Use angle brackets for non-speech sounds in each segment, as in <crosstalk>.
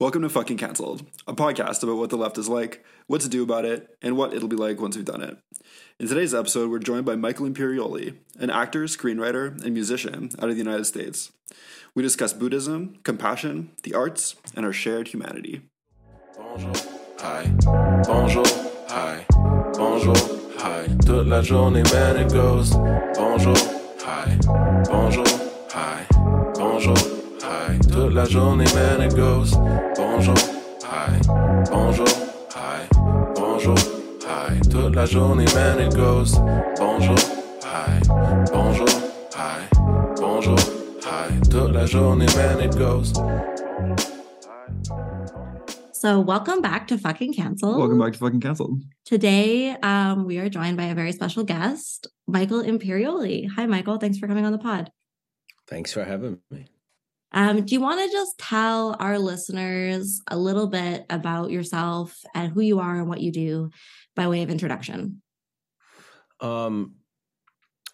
Welcome to Fucking Cancelled, a podcast about what the left is like, what to do about it, and what it'll be like once we've done it. In today's episode, we're joined by Michael Imperioli, an actor, screenwriter, and musician out of the United States. We discuss Buddhism, compassion, the arts, and our shared humanity. Bonjour, hi, bonjour, hi, bonjour, hi. Toute la journée, man, it goes. Bonjour, hi, bonjour, hi, bonjour. Toute la journée, man, it goes. Bonjour, hi, bonjour, hi, bonjour, hi. Toute la journée, man, it goes. Bonjour, hi, bonjour, hi, bonjour, hi. Toute la journée, man, it goes. So, welcome back to Fucking Cancelled. Welcome back to Fucking Cancelled. Today, um, we are joined by a very special guest, Michael Imperioli. Hi, Michael. Thanks for coming on the pod. Thanks for having me. Um, do you want to just tell our listeners a little bit about yourself and who you are and what you do by way of introduction? Um,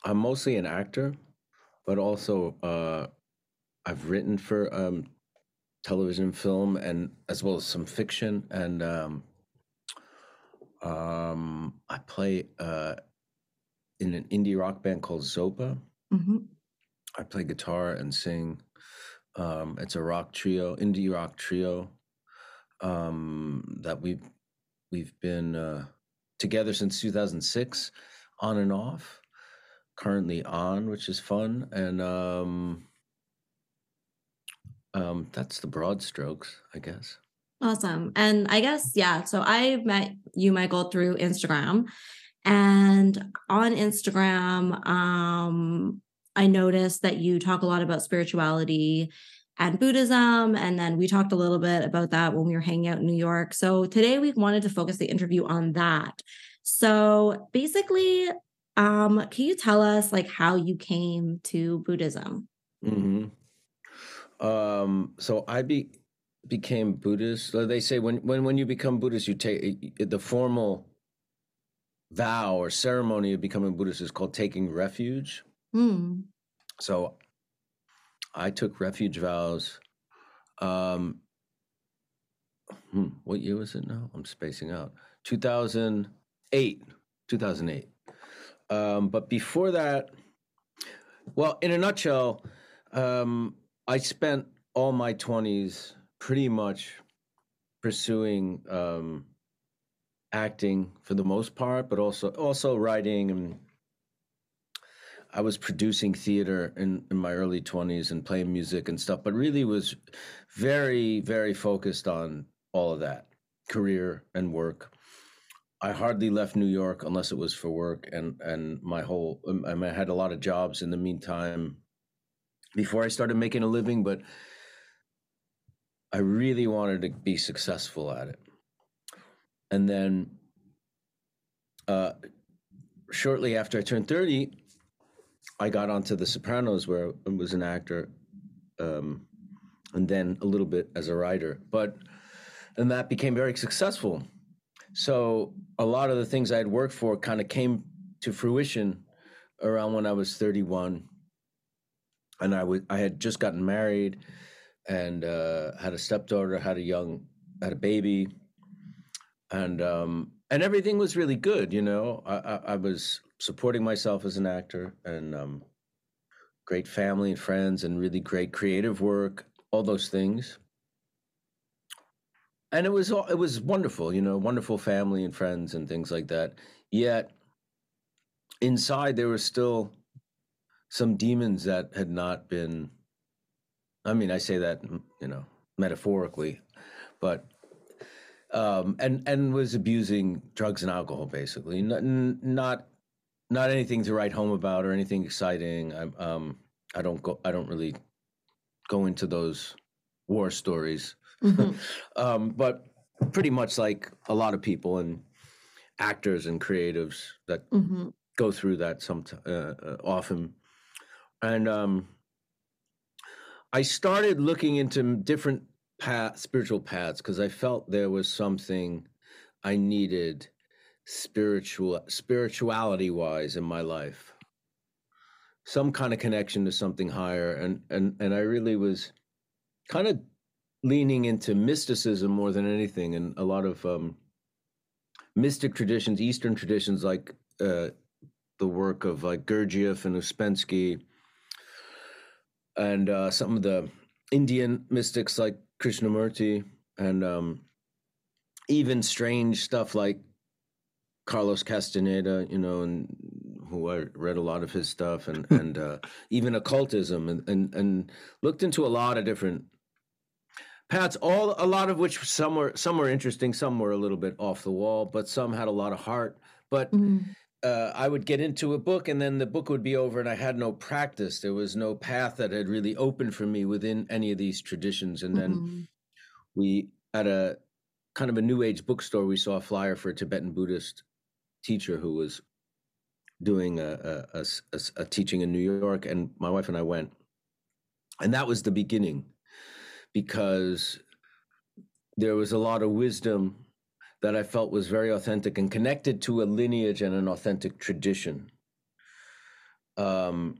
I'm mostly an actor, but also uh, I've written for um, television, film, and as well as some fiction. And um, um, I play uh, in an indie rock band called Zopa. hmm I play guitar and sing. Um, it's a rock trio, indie rock trio um, that we've we've been uh, together since 2006, on and off. Currently on, which is fun, and um, um, that's the broad strokes, I guess. Awesome. And I guess, yeah. So I met you, Michael, through Instagram. And on Instagram, um, I noticed that you talk a lot about spirituality and Buddhism. And then we talked a little bit about that when we were hanging out in New York. So today we wanted to focus the interview on that. So basically, um, can you tell us like how you came to Buddhism? hmm Um, so I be became Buddhist. They say when when when you become Buddhist, you take the formal vow or ceremony of becoming Buddhist is called taking refuge. Hmm. So I took refuge vows. Um, hmm, what year was it now? I'm spacing out. 2008. 2008. Um, but before that, well, in a nutshell, um, I spent all my 20s pretty much pursuing um, acting for the most part, but also also writing and I was producing theater in, in my early 20s and playing music and stuff, but really was very, very focused on all of that career and work. I hardly left New York unless it was for work, and and my whole um, I, mean, I had a lot of jobs in the meantime before I started making a living, but I really wanted to be successful at it. And then, uh, shortly after I turned thirty, I got onto The Sopranos, where I was an actor, um, and then a little bit as a writer. But and that became very successful. So a lot of the things I had worked for kind of came to fruition around when I was 31, and I was I had just gotten married, and uh, had a stepdaughter, had a young, had a baby, and um, and everything was really good. You know, I, I, I was supporting myself as an actor, and um, great family and friends, and really great creative work, all those things. And it was all it was wonderful you know wonderful family and friends and things like that. Yet inside there were still some demons that had not been i mean i say that mm, you know metaphorically but um and and was abusing drugs and alcohol basically. Not not not anything to write home about or anything exciting i'm um i don't go i don't really go into those war stories Mhm. <laughs> um, but pretty much like a lot of people and actors and creatives that Mhm. go through that some uh, uh, often and um, i started looking into different path, spiritual paths because i felt there was something i needed spiritual spirituality wise in my life. Some kind of connection to something higher and and and i really was kind of leaning into mysticism more than anything, and a lot of um, mystic traditions, Eastern traditions, like uh, the work of like Gurdjieff and Ouspensky, and uh, some of the Indian mystics like Krishnamurti, and um, even strange stuff like Carlos Castaneda, you know, and who I read a lot of his stuff, and <laughs> and uh, even occultism, and, and and looked into a lot of different paths. All a lot of which some were some were interesting, some were a little bit off the wall, but some had a lot of heart. But Mhm. uh, I would get into a book, and then the book would be over, and I had no practice. There was no path that had really opened for me within any of these traditions, and then Mhm. we at a kind of a new age bookstore we saw a flyer for a tibetan buddhist teacher who was doing a teaching in new york and my wife and i went. And that was the beginning because there was a lot of wisdom that i felt was very authentic and connected to a lineage and an authentic tradition. Um,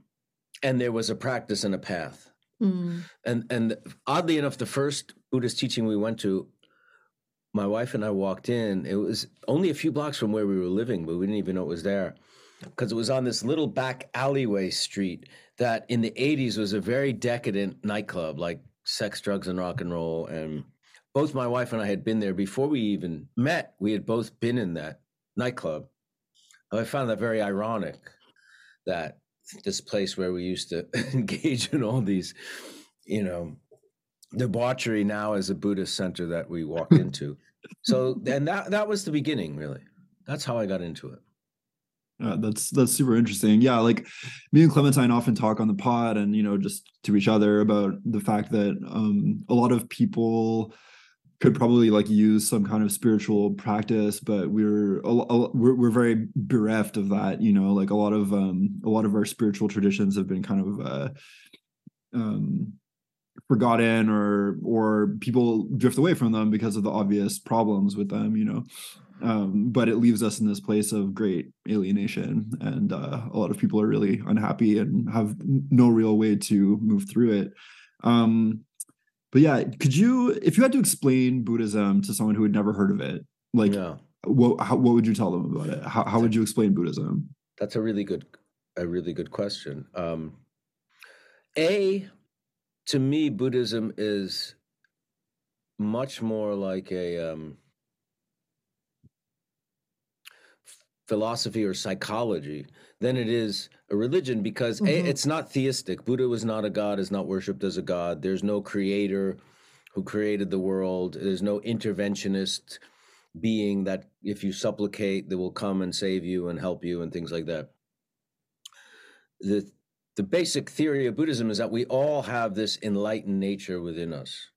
and there was a practice and a path. Mm. and and oddly enough the first buddhist teaching we went to my wife and i walked in it was only a few blocks from where we were living but we didn't even know it was there. Because it was on this little back alleyway street that in the 80s was a very decadent nightclub like sex drugs and rock and roll. And both my wife and i had been there before we even met. We had both been in that nightclub. I found that very ironic that this place where we used to <laughs> engage in all these, you know, debauchery now is a Buddhist center that we walked <laughs> into. So, and that that was the beginning, really. That's how I got into it. Uh, that's that's super interesting. Yeah, like me and Clementine often talk on the pod, and you know, just to each other about the fact that um, a lot of people could probably like use some kind of spiritual practice, but we're we're we're very bereft of that. You know, like a lot of um, a lot of our spiritual traditions have been kind of uh, um, forgotten or or people drift away from them because of the obvious problems with them. You know um, but it leaves us in this place of great alienation and uh, a lot of people are really unhappy and have no real way to move through it um, but yeah could you if you had to explain buddhism to someone who had never heard of it like yeah, what how, what would you tell them about it how, how would you explain buddhism that's a really good, a really good question. Um, a, to me, Buddhism is much more like a um, philosophy or psychology than it is a religion because Mhm. a, it's not theistic. Buddha was not a god, is not worshipped as a god. There's no creator who created the world. There's no interventionist being that if you supplicate, they will come and save you and help you and things like that. The the basic theory of Buddhism is that we all have this enlightened nature within us.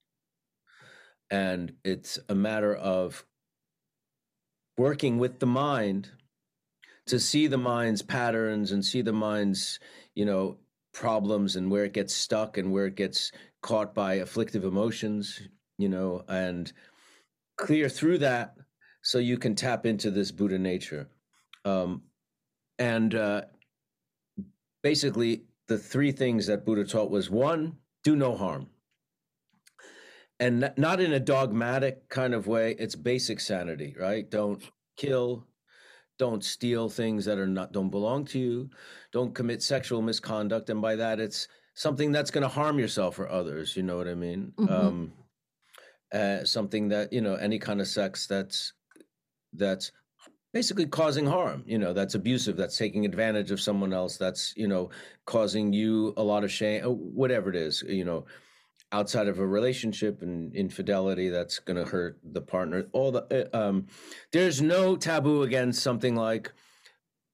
And it's a matter of working with the mind to see the mind's patterns and see the mind's, you know, problems and where it gets stuck and where it gets caught by afflictive emotions, you know, and clear through that so you can tap into this Buddha nature. Um, and uh, basically, the three things that Buddha taught was one, do no harm. And not in a dogmatic kind of way, it's basic sanity, right? Don't kill, don't steal things that are not don't belong to you, don't commit sexual misconduct, and by that it's something that's going to harm yourself or others. You know what I mean? Mhm. Um, uh, something that you know, any kind of sex that's that's basically causing harm. You know, that's abusive, that's taking advantage of someone else, that's you know, causing you a lot of shame, uh, whatever it is. You know, outside of a relationship and infidelity that's going to hurt the partner all the uh, um there's no taboo against something like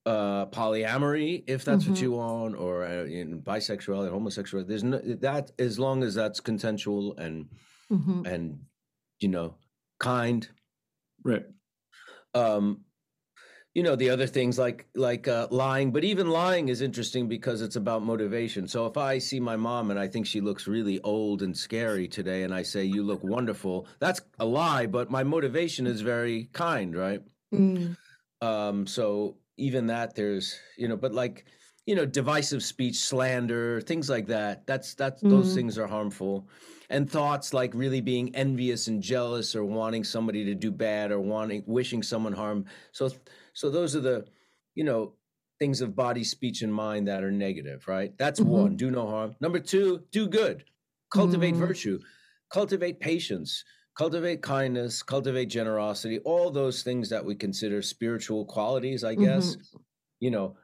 uh polyamory if that's Mhm. what you want or uh, in bisexuality homosexuality there's no that as long as that's consensual and Mhm. and you know kind right um you know the other things like like uh, lying but even lying is interesting because it's about motivation so if i see my mom and i think she looks really old and scary today and i say you look wonderful that's a lie but my motivation is very kind right Mm. um so even that there's you know but like you know divisive speech slander things like that that's that's those Mm. things are harmful and thoughts like really being envious and jealous or wanting somebody to do bad or wanting wishing someone harm so so those are the you know things of body speech and mind that are negative right? That's Mhm. one do no harm. Number two do good. Cultivate Mm. virtue. Cultivate patience. Cultivate kindness. Cultivate generosity. All those things that we consider spiritual qualities i guess. You know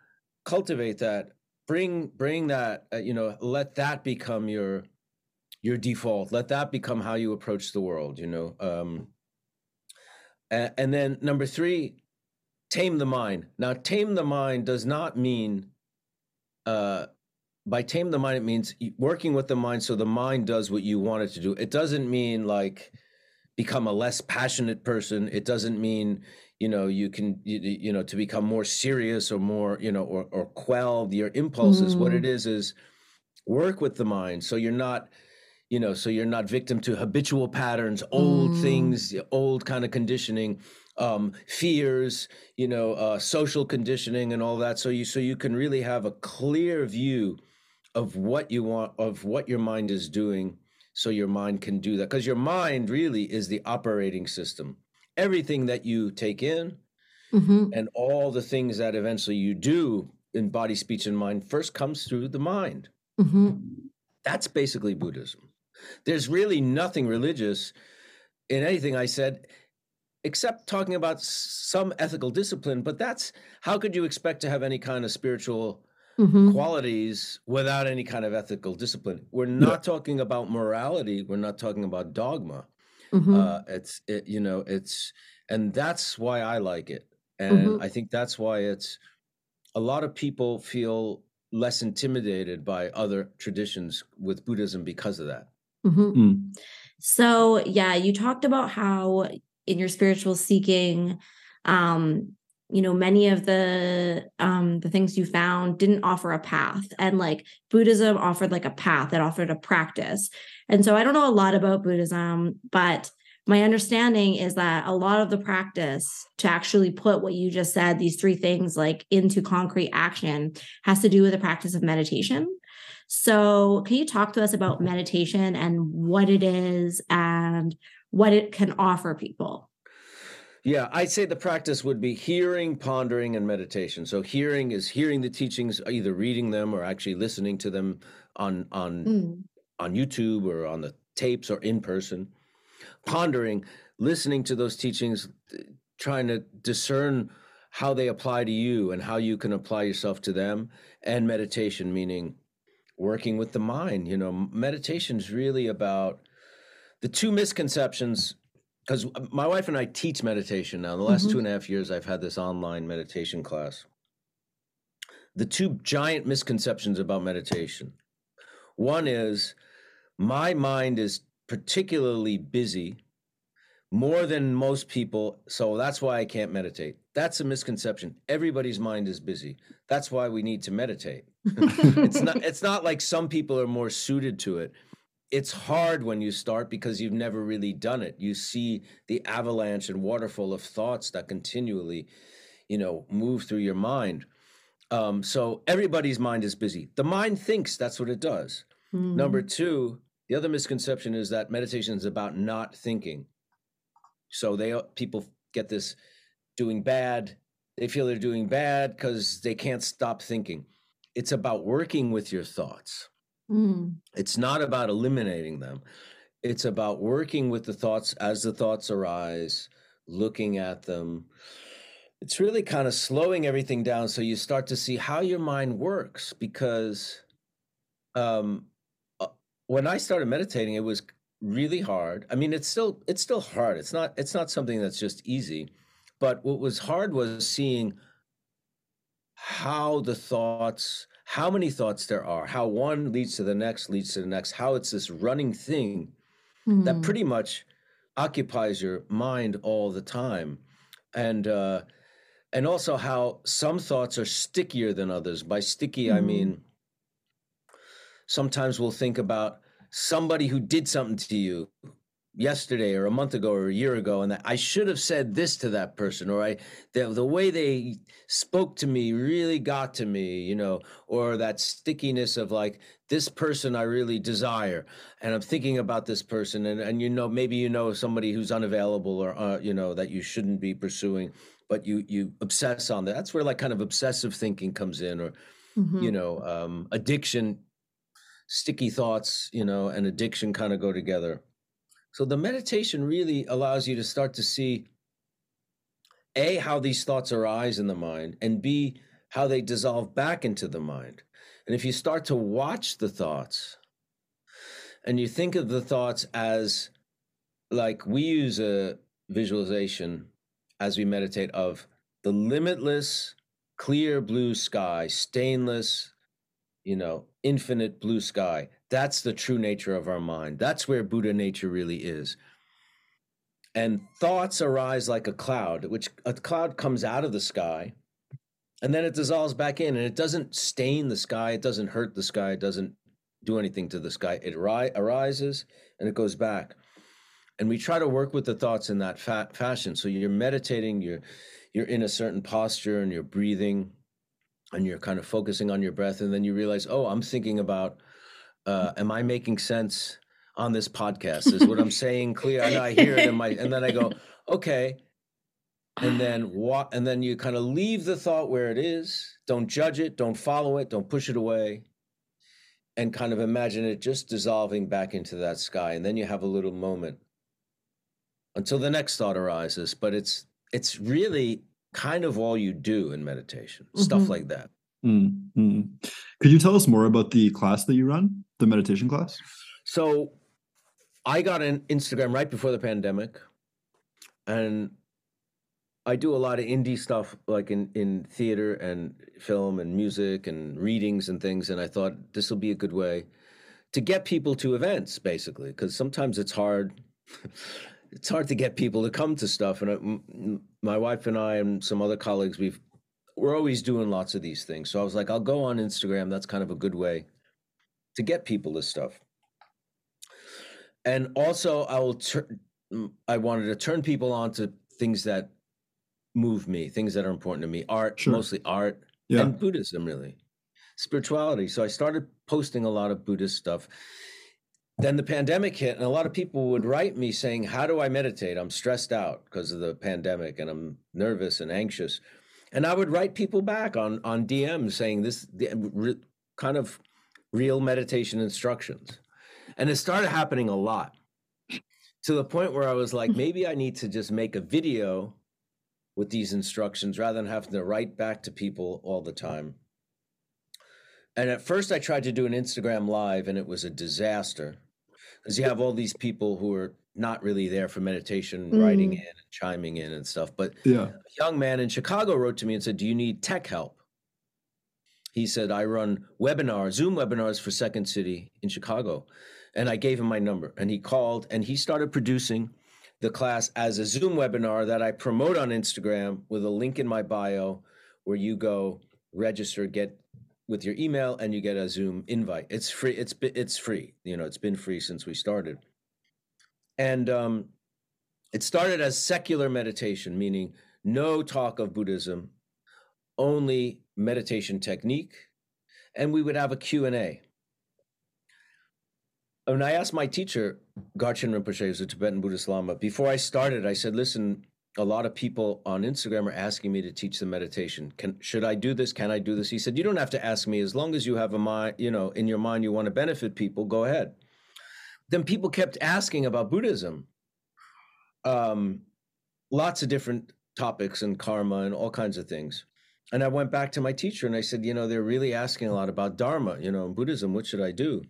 cultivate that. Bring bring that uh, you know let that become your your default. Let that become how you approach the world you know um and, and then number three tame the mind. Now tame the mind does not mean uh by tame the mind it means working with the mind so the mind does what you want it to do. It doesn't mean like become a less passionate person. It doesn't mean you know you can you, you know to become more serious or more you know or, or quell your impulses what it is is work with the mind. So you're not you know so you're not victim to habitual patterns old Mm. things old kind of conditioning um fears you know uh social conditioning and all that. So you so you can really have a clear view of what you want of what your mind is doing so your mind can do that. Because your mind really is the operating system. Everything that you take in Mhm. and all the things that eventually you do in body speech and mind first comes through the mind. Mhm. that's basically buddhism. There's really nothing religious. In anything i said except talking about some ethical discipline but that's how could you expect to have any kind of spiritual Mhm. qualities without any kind of ethical discipline we're not talking about morality we're not talking about dogma Mhm. uh it's it, you know it's and that's why i like it and Mhm. i think that's why it's a lot of people feel less intimidated by other traditions with buddhism because of that Mhm. Mm. So, yeah, you talked about how in your spiritual seeking, um, you know, many of the um the things you found didn't offer a path and like Buddhism offered like a path, it offered a practice. And so I don't know a lot about Buddhism, but my understanding is that a lot of the practice to actually put what you just said, these three things like into concrete action has to do with the practice of meditation. So, can you talk to us about meditation and what it is and what it can offer people? yeah i'd say the practice would be hearing pondering and meditation so hearing is hearing the teachings either reading them or actually listening to them on on Mm, on YouTube or on the tapes or in person, pondering, listening to those teachings, trying to discern how they apply to you and how you can apply yourself to them, and meditation, meaning working with the mind. You know, meditation is really about the two misconceptions. Because my wife and I teach meditation now. The last Mhm. two and a half years, I've had this online meditation class. The two giant misconceptions about meditation one is my mind is particularly busy more than most people so that's why i can't meditate that's a misconception everybody's mind is busy that's why we need to meditate <laughs> it's not it's not like some people are more suited to it it's hard when you start because you've never really done it you see the avalanche and waterfall of thoughts that continually you know move through your mind um, so everybody's mind is busy the mind thinks that's what it does Number Mm, two, the other misconception is that meditation is about not thinking. So they people get this doing bad. They feel they're doing bad because they can't stop thinking. It's about working with your thoughts. Mm, It's not about eliminating them. It's about working with the thoughts as the thoughts arise, looking at them. It's really kind of slowing everything down so you start to see how your mind works because um uh, when I started meditating it was really hard. I mean it's still it's still hard. It's not it's not something that's just easy. But what was hard was seeing how the thoughts how many thoughts there are, how one leads to the next, leads to the next, how it's this running thing that mm, pretty much occupies your mind all the time. And uh and also how some thoughts are stickier than others. By sticky, I Mhm. mean sometimes we'll think about somebody who did something to you yesterday or a month ago or a year ago and that I should have said this to that person or I the, the way they spoke to me really got to me you know or that stickiness of like this person I really desire and I'm thinking about this person and and you know maybe you know somebody who's unavailable or uh, you know that you shouldn't be pursuing but you you obsess on that that's where like kind of obsessive thinking comes in or Mhm. you know um addiction sticky thoughts you know and addiction kind of go together so the meditation really allows you to start to see A, how these thoughts arise in the mind, and B, how they dissolve back into the mind. And if you start to watch the thoughts and you think of the thoughts as like we use a visualization as we meditate of the limitless, clear blue sky, stainless, you know, infinite blue sky. That's the true nature of our mind. That's where Buddha nature really is. And thoughts arise like a cloud, which a cloud comes out of the sky and then it dissolves back in and it doesn't stain the sky. It doesn't hurt the sky. It doesn't do anything to the sky. It ri- arises and it goes back. And we try to work with the thoughts in that fa- fashion. So you're meditating, you're you're in a certain posture and you're breathing and you're kind of focusing on your breath and then you realize oh i'm thinking about uh, am i making sense on this podcast? Is what i'm <laughs> saying clear? And i hear it in my and then i go okay. And then what and then you kind of leave the thought where it is. Don't judge it. Don't follow it. Don't push it away. And kind of imagine it just dissolving back into that sky. And then you have a little moment until the next thought arises. But it's it's really kind of all you do in meditation. Stuff Mhm. like that Mm, mm. Could you tell us more about the class that you run, the meditation class? So I got an Instagram right before the pandemic, and I do a lot of indie stuff like in, in theater and film and music and readings and things. And I thought this will be a good way to get people to events, basically, because sometimes it's hard. <laughs> it's hard to get people to come to stuff. And my wife and I and some other colleagues, we've we're always doing lots of these things. So I was like, I'll go on Instagram. That's kind of a good way to get people this stuff. And also, I will. Tur- I wanted to turn people on to things that move me, things that are important to me. Art, Sure. mostly art, Yeah. and Buddhism, really, spirituality. So I started posting a lot of Buddhist stuff. Then the pandemic hit, and a lot of people would write me saying, "How do I meditate? I'm stressed out because of the pandemic, and I'm nervous and anxious." And I would write people back on on DMs saying this the, re, kind of real meditation instructions, and it started happening a lot to the point where I was like, mm-hmm. maybe I need to just make a video with these instructions rather than having to write back to people all the time. And at first, I tried to do an Instagram live, and it was a disaster because you have all these people who are not really there for meditation, writing Mm. in and chiming in and stuff. But Yeah. a young man in Chicago wrote to me and said, Do you need tech help? He said, I run webinars, Zoom webinars for Second City in Chicago. And I gave him my number and he called and he started producing the class as a Zoom webinar that I promote on Instagram with a link in my bio where you go register, get with your email and you get a Zoom invite. It's free. It's it's free. You know, it's been free since we started. And um, it started as secular meditation, meaning no talk of Buddhism, only meditation technique, and we would have a Q&A. When I asked my teacher, Garchen Rinpoche, who's a Tibetan Buddhist Lama, before I started, I said, listen, a lot of people on Instagram are asking me to teach them meditation. Can should I do this? Can I do this? He said, you don't have to ask me. As long as you have a mind, you know, in your mind you want to benefit people, go ahead. Then people kept asking about Buddhism. Um, lots of different topics and karma and all kinds of things. And I went back to my teacher and I said, you know, they're really asking a lot about Dharma, you know, Buddhism. What should I do?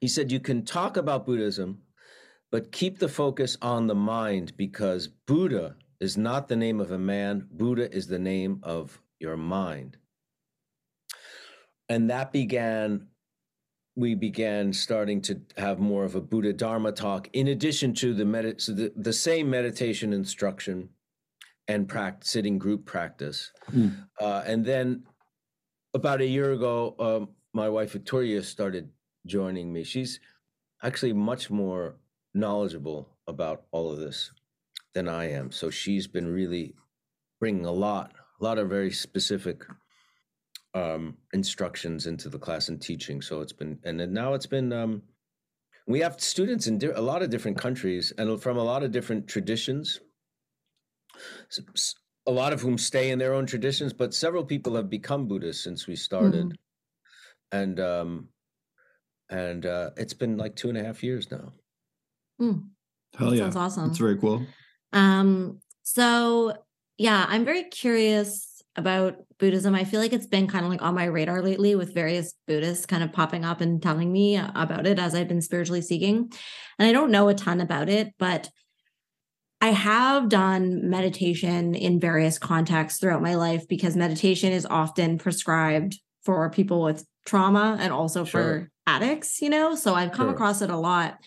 He said, you can talk about Buddhism, but keep the focus on the mind because Buddha is not the name of a man, Buddha is the name of your mind. And that began, we began starting to have more of a Buddha Dharma talk in addition to the, medit- so the, the same meditation instruction and pract- sitting group practice. Mm. Uh, and then about a year ago, um, my wife Victoria started joining me. She's actually much more knowledgeable about all of this than I am. So she's been really bringing a lot, a lot of very specific um, instructions into the class and teaching. So it's been, and then now it's been. Um, we have students in di- a lot of different countries and from a lot of different traditions. A lot of whom stay in their own traditions, but several people have become Buddhists since we started, and um, and uh, it's been like two and a half years now. Hell That yeah. sounds awesome. It's very cool. Um, so yeah, I'm very curious about Buddhism. I feel like it's been kind of like on my radar lately with various Buddhists kind of popping up and telling me about it as I've been spiritually seeking. And I don't know a ton about it, but I have done meditation in various contexts throughout my life because meditation is often prescribed for people with trauma and also for addicts, you know? So I've come Sure. across it a lot.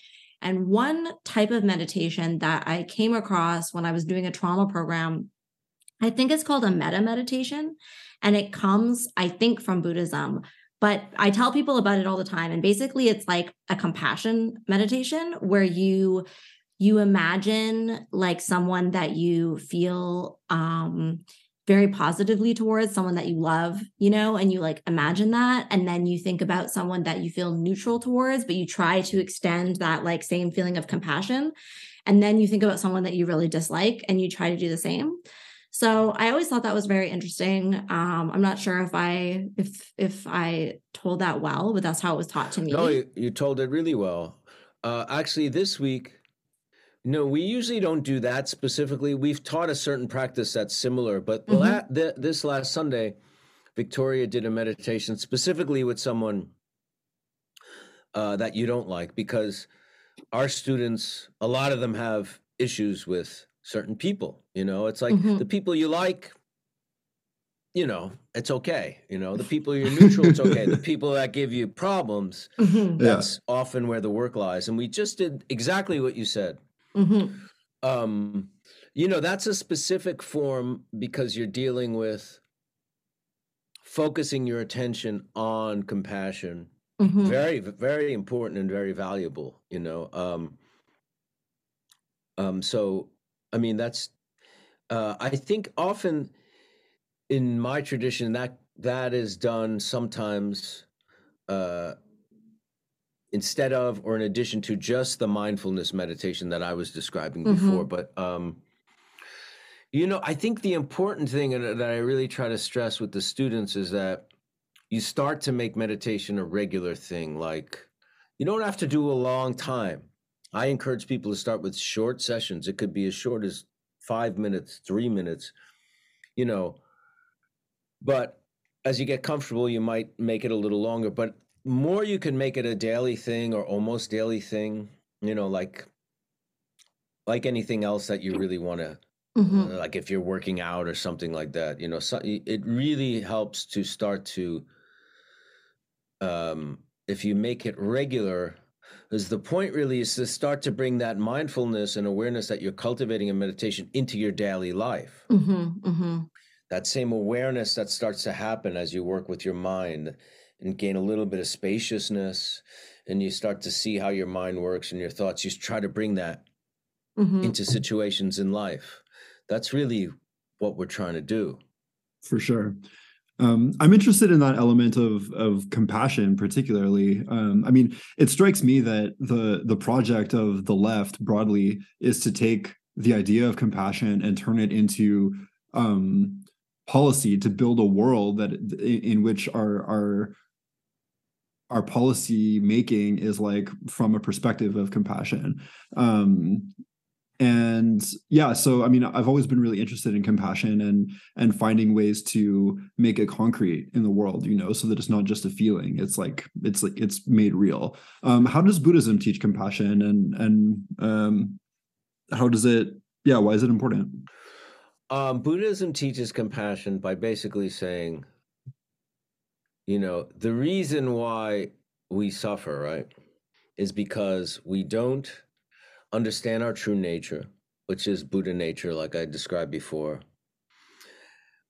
And one type of meditation that I came across when I was doing a trauma program, I think it's called a metta meditation. And it comes, I think, from Buddhism. But I tell people about it all the time. And basically, it's like a compassion meditation where you you imagine like someone that you feel um very positively towards someone that you love you know and you like imagine that and then you think about someone that you feel neutral towards but you try to extend that like same feeling of compassion and then you think about someone that you really dislike and you try to do the same so i always thought that was very interesting um i'm not sure if i if if i told that well but that's how it was taught to me No, you, you told it really well. Uh, actually, this week, no, we usually don't do that specifically. We've taught a certain practice that's similar, but Mhm. la- th- this last Sunday, Victoria did a meditation specifically with someone uh, that you don't like because our students, a lot of them have issues with certain people. You know, it's like Mhm. the people you like, you know, it's okay. You know, the people you're neutral, it's okay. The <laughs> people that give you problems, Mhm, Yeah. that's often where the work lies. And we just did exactly what you said. mhm, Um, you know, that's a specific form because you're dealing with focusing your attention on compassion. mhm. Very, very important and very valuable, you know. Um, um, so, I mean, that's, uh, I think often in my tradition that that is done sometimes uh, instead of or in addition to just the mindfulness meditation that I was describing before. But um, you know, I think the important thing that I really try to stress with the students is that you start to make meditation a regular thing. Like you don't have to do a long time. I encourage people to start with short sessions. It could be as short as five minutes, three minutes, you know. But as you get comfortable, you might make it a little longer. But more you can make it a daily thing or almost daily thing, you know, like like anything else that you really want to Mhm. uh, like if you're working out or something like that you know so, it really helps to start to um if you make it regular is the point really is to start to bring that mindfulness and awareness that you're cultivating in meditation into your daily life Mhm, mhm. that same awareness that starts to happen as you work with your mind and gain a little bit of spaciousness and you start to see how your mind works and your thoughts you try to bring that Mhm. into situations in life. That's really what we're trying to do. for sure. Um, I'm interested in that element of of compassion, particularly. Um, I mean, it strikes me that the the project of the left broadly is to take the idea of compassion and turn it into um, policy to build a world that in, which our our our policy making is like from a perspective of compassion. Um, and yeah so i mean i've always been really interested in compassion and and finding ways to make it concrete in the world you know so that it's not just a feeling. It's like it's like it's made real. Um how does buddhism teach compassion? And and um how does it yeah why is it important? Um, Buddhism teaches compassion by basically saying, you know, the reason why we suffer, right, is because we don't understand our true nature, which is Buddha nature, like I described before.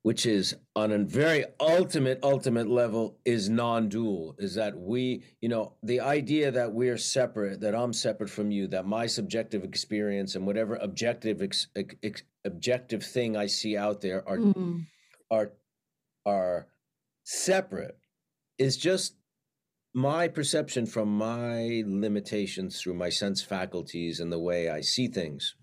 which is on a very ultimate ultimate level is non-dual is that we you know the idea that we're separate that i'm separate from you that my subjective experience and whatever objective ex, ex, objective thing i see out there are Mhm. are are separate is just my perception from my limitations through my sense faculties and the way I see things.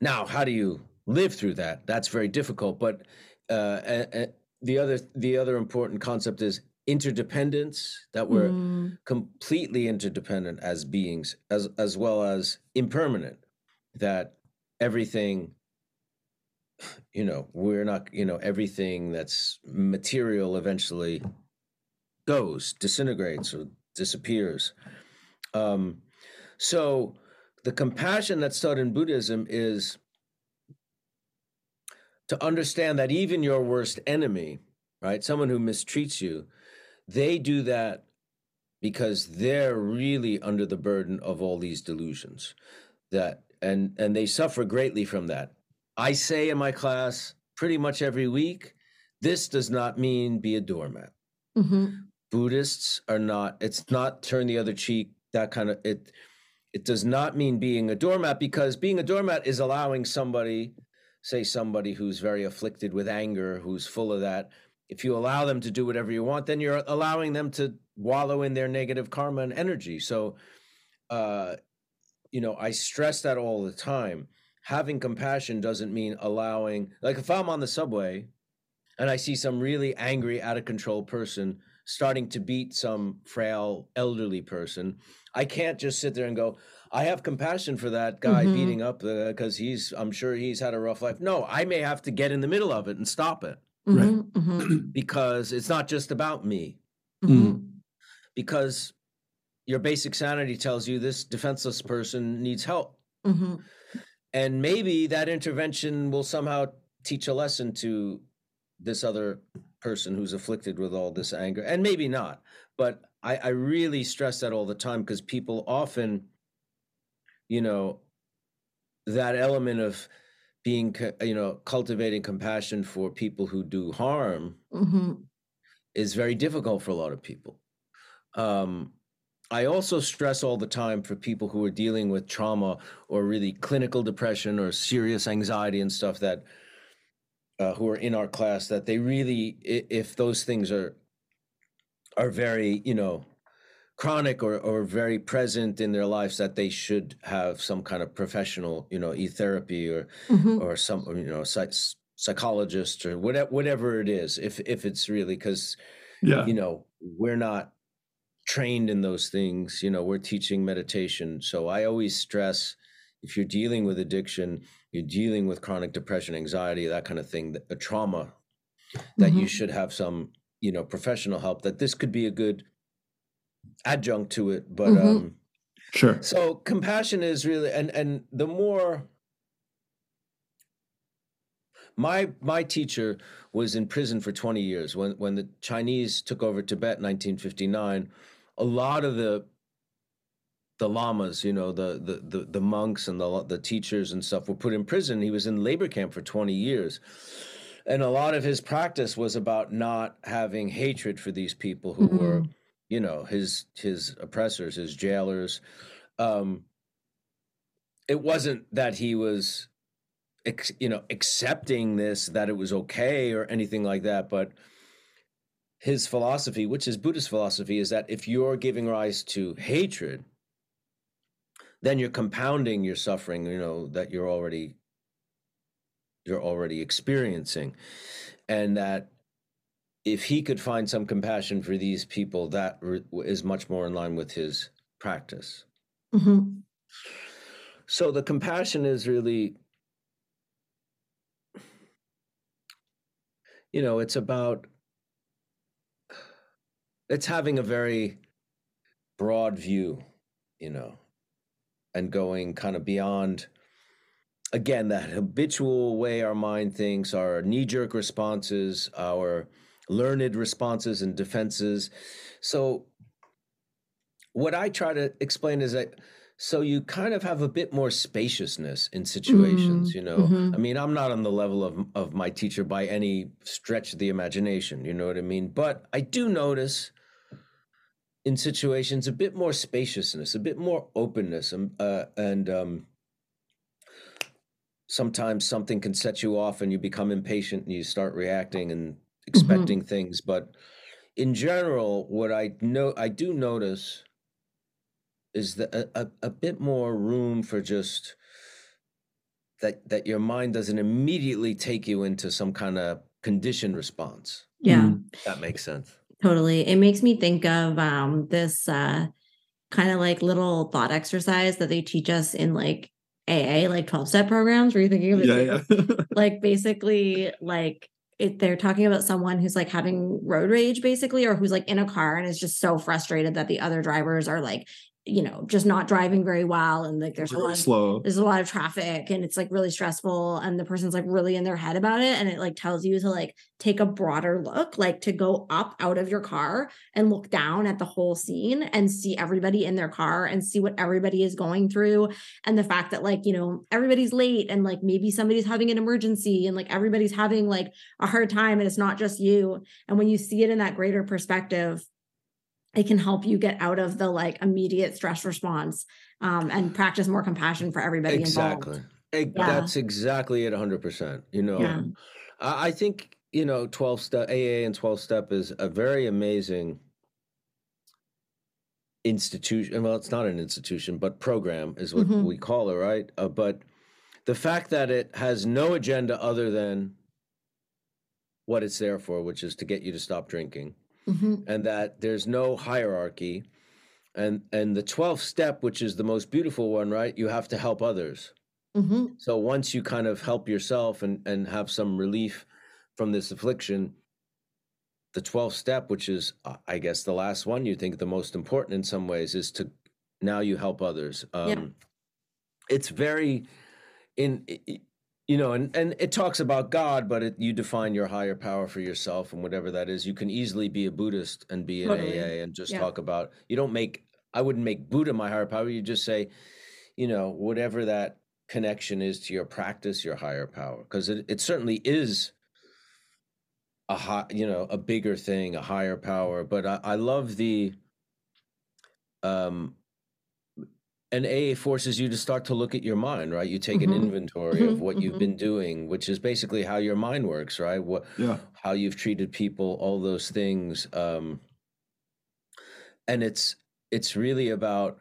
Now, how do you live through that? That's very difficult. But uh, a- the other the other important concept is interdependence. That we're Mm. completely interdependent as beings, as as well as impermanent. That everything you know we're not you know everything that's material eventually goes disintegrates or disappears. Um so the compassion that's taught in buddhism is to understand that even your worst enemy right someone who mistreats you they do that because they're really under the burden of all these delusions that and and they suffer greatly from that. I say in my class pretty much every week this does not mean be a doormat. Mhm. Buddhists are not it's not turn the other cheek that kind of it it does not mean being a doormat because being a doormat is allowing somebody say somebody who's very afflicted with anger who's full of that if you allow them to do whatever you want then you're allowing them to wallow in their negative karma and energy. So uh you know i stress that all the time. Having compassion doesn't mean allowing like if i'm on the subway and i see some really angry out of control person starting to beat some frail elderly person i can't just sit there and go i have compassion for that guy Mhm. beating up the because he's i'm sure he's had a rough life no i may have to get in the middle of it and stop it Right. Mhm. Mhm. <clears throat> because it's not just about me Mhm. because your basic sanity tells you this defenseless person needs help Mhm. and maybe that intervention will somehow teach a lesson to this other person who's afflicted with all this anger and maybe not but i, I really stress that all the time because people often you know that element of being you know cultivating compassion for people who do harm Mhm. is very difficult for a lot of people. Um, I also stress all the time for people who are dealing with trauma or really clinical depression or serious anxiety and stuff that uh, who are in our class that they really, if those things are are very, you know, chronic or or very present in their lives, that they should have some kind of professional, you know, e therapy or Mhm. or some you know psych, psychologist or whatever whatever it is if if it's really because Yeah. you know we're not trained in those things you know we're teaching meditation so i always stress if you're dealing with addiction you're dealing with chronic depression anxiety that kind of thing that, a trauma that you Mhm. should have some you know professional help that this could be a good adjunct to it but Mhm. um Sure. so compassion is really and and the more my my teacher was in prison for 20 years when when the Chinese took over Tibet in 1959 a lot of the the lamas you know the the the, the monks and the the teachers and stuff were put in prison. He was in labor camp for 20 years. And a lot of his practice was about not having hatred for these people who were Mhm. you know his his oppressors his jailers. Um it wasn't that he was ex, you know accepting this that it was okay or anything like that but his philosophy which is buddhist philosophy is that if you're giving rise to hatred then you're compounding your suffering you know that you're already you're already experiencing. And that if he could find some compassion for these people that re- is much more in line with his practice. Mhm. so the compassion is really you know it's about it's having a very broad view you know and going kind of beyond again that habitual way our mind thinks our knee-jerk responses our learned responses and defenses so what i try to explain is that so you kind of have a bit more spaciousness in situations, you know. mhm. I mean, I'm not on the level of of my teacher by any stretch of the imagination, you know what I mean? But I do notice in situations a bit more spaciousness, a bit more openness, um, uh, and um, sometimes something can set you off, and you become impatient, and you start reacting and expecting things. But in general, what I know, I do notice is that a, a, a bit more room for just that that your mind doesn't immediately take you into some kind of conditioned response. Yeah. Mm. That makes sense. Totally. It makes me think of um this uh kind of like little thought exercise that they teach us in like AA, like 12 step programs where you're thinking of it Yeah, yeah. <laughs> like basically like it, they're talking about someone who's like having road rage basically or who's like in a car and is just so frustrated that the other drivers are like you know just not driving very well and like there's a lot of slow. there's a lot of traffic and it's like really stressful and the person's like really in their head about it and it like tells you to like take a broader look like to go up out of your car and look down at the whole scene and see everybody in their car and see what everybody is going through and the fact that like you know everybody's late and like maybe somebody's having an emergency and like everybody's having like a hard time and it's not just you and when you see it in that greater perspective it can help you get out of the like immediate stress response um, and practice more compassion for everybody Exactly. involved. Ex- Yeah. That's exactly it 100%. You know, Yeah. I, I think, you know, 12 step AA and 12 step is a very amazing institution. Well, it's not an institution, but program is what Mhm. we call it, right? Uh, but the fact that it has no agenda other than what it's there for, which is to get you to stop drinking Mhm. and that there's no hierarchy and and the 12th step which is the most beautiful one right you have to help others Mhm. so once you kind of help yourself and and have some relief from this affliction the 12th step which is i guess the last one you think the most important in some ways is to now you help others um Yeah. it's very in you know and and it talks about god but it, you define your higher power for yourself and whatever that is you can easily be a buddhist and be an Totally. aa and just Yeah. talk about you don't make i wouldn't make buddha my higher power you just say you know whatever that connection is to your practice your higher power because it, it certainly is a high you know a bigger thing a higher power but i, I love the um and AA forces you to start to look at your mind, right? You take an Mhm. inventory of what you've mhm. been doing, which is basically how your mind works, right? What Yeah. how you've treated people, all those things. Um, and it's it's really about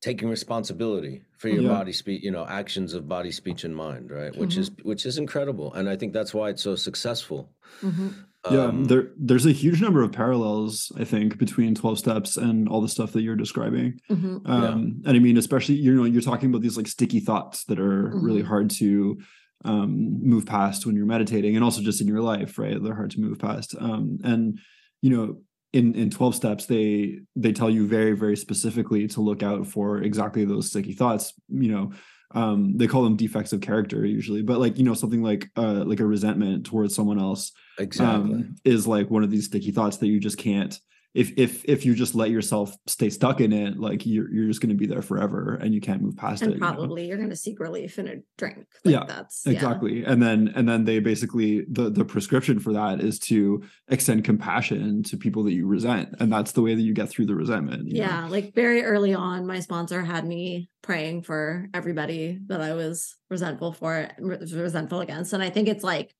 taking responsibility for your Yeah. body speech, you know, actions of body, speech, and mind, right? Which is which is incredible, and I think that's why it's so successful. Mhm. Yeah, Um, there there's a huge number of parallels, I think, between 12 steps and all the stuff that you're describing. Mhm. Yeah. Um, and I mean, especially you know, you're talking about these like sticky thoughts that are really Mhm. hard to um move past when you're meditating and also just in your life, right? They're hard to move past. Um, and you know, in in 12 steps, they they tell you very, very specifically to look out for exactly those sticky thoughts, you know. Um, they call them defects of character usually, but like you know, something like uh like a resentment towards someone else exactly. um, is like one of these sticky thoughts that you just can't if if if you just let yourself stay stuck in it like you're you're just going to be there forever and you can't move past And it you know? probably you're going to seek relief in a drink. Like Yeah, that's yeah. exactly and then and then they basically the the prescription for that is to extend compassion to people that you resent and that's the way that you get through the resentment you know? Yeah, like very early on, my sponsor had me praying for everybody that I was resentful for, resentful against. And I think it's like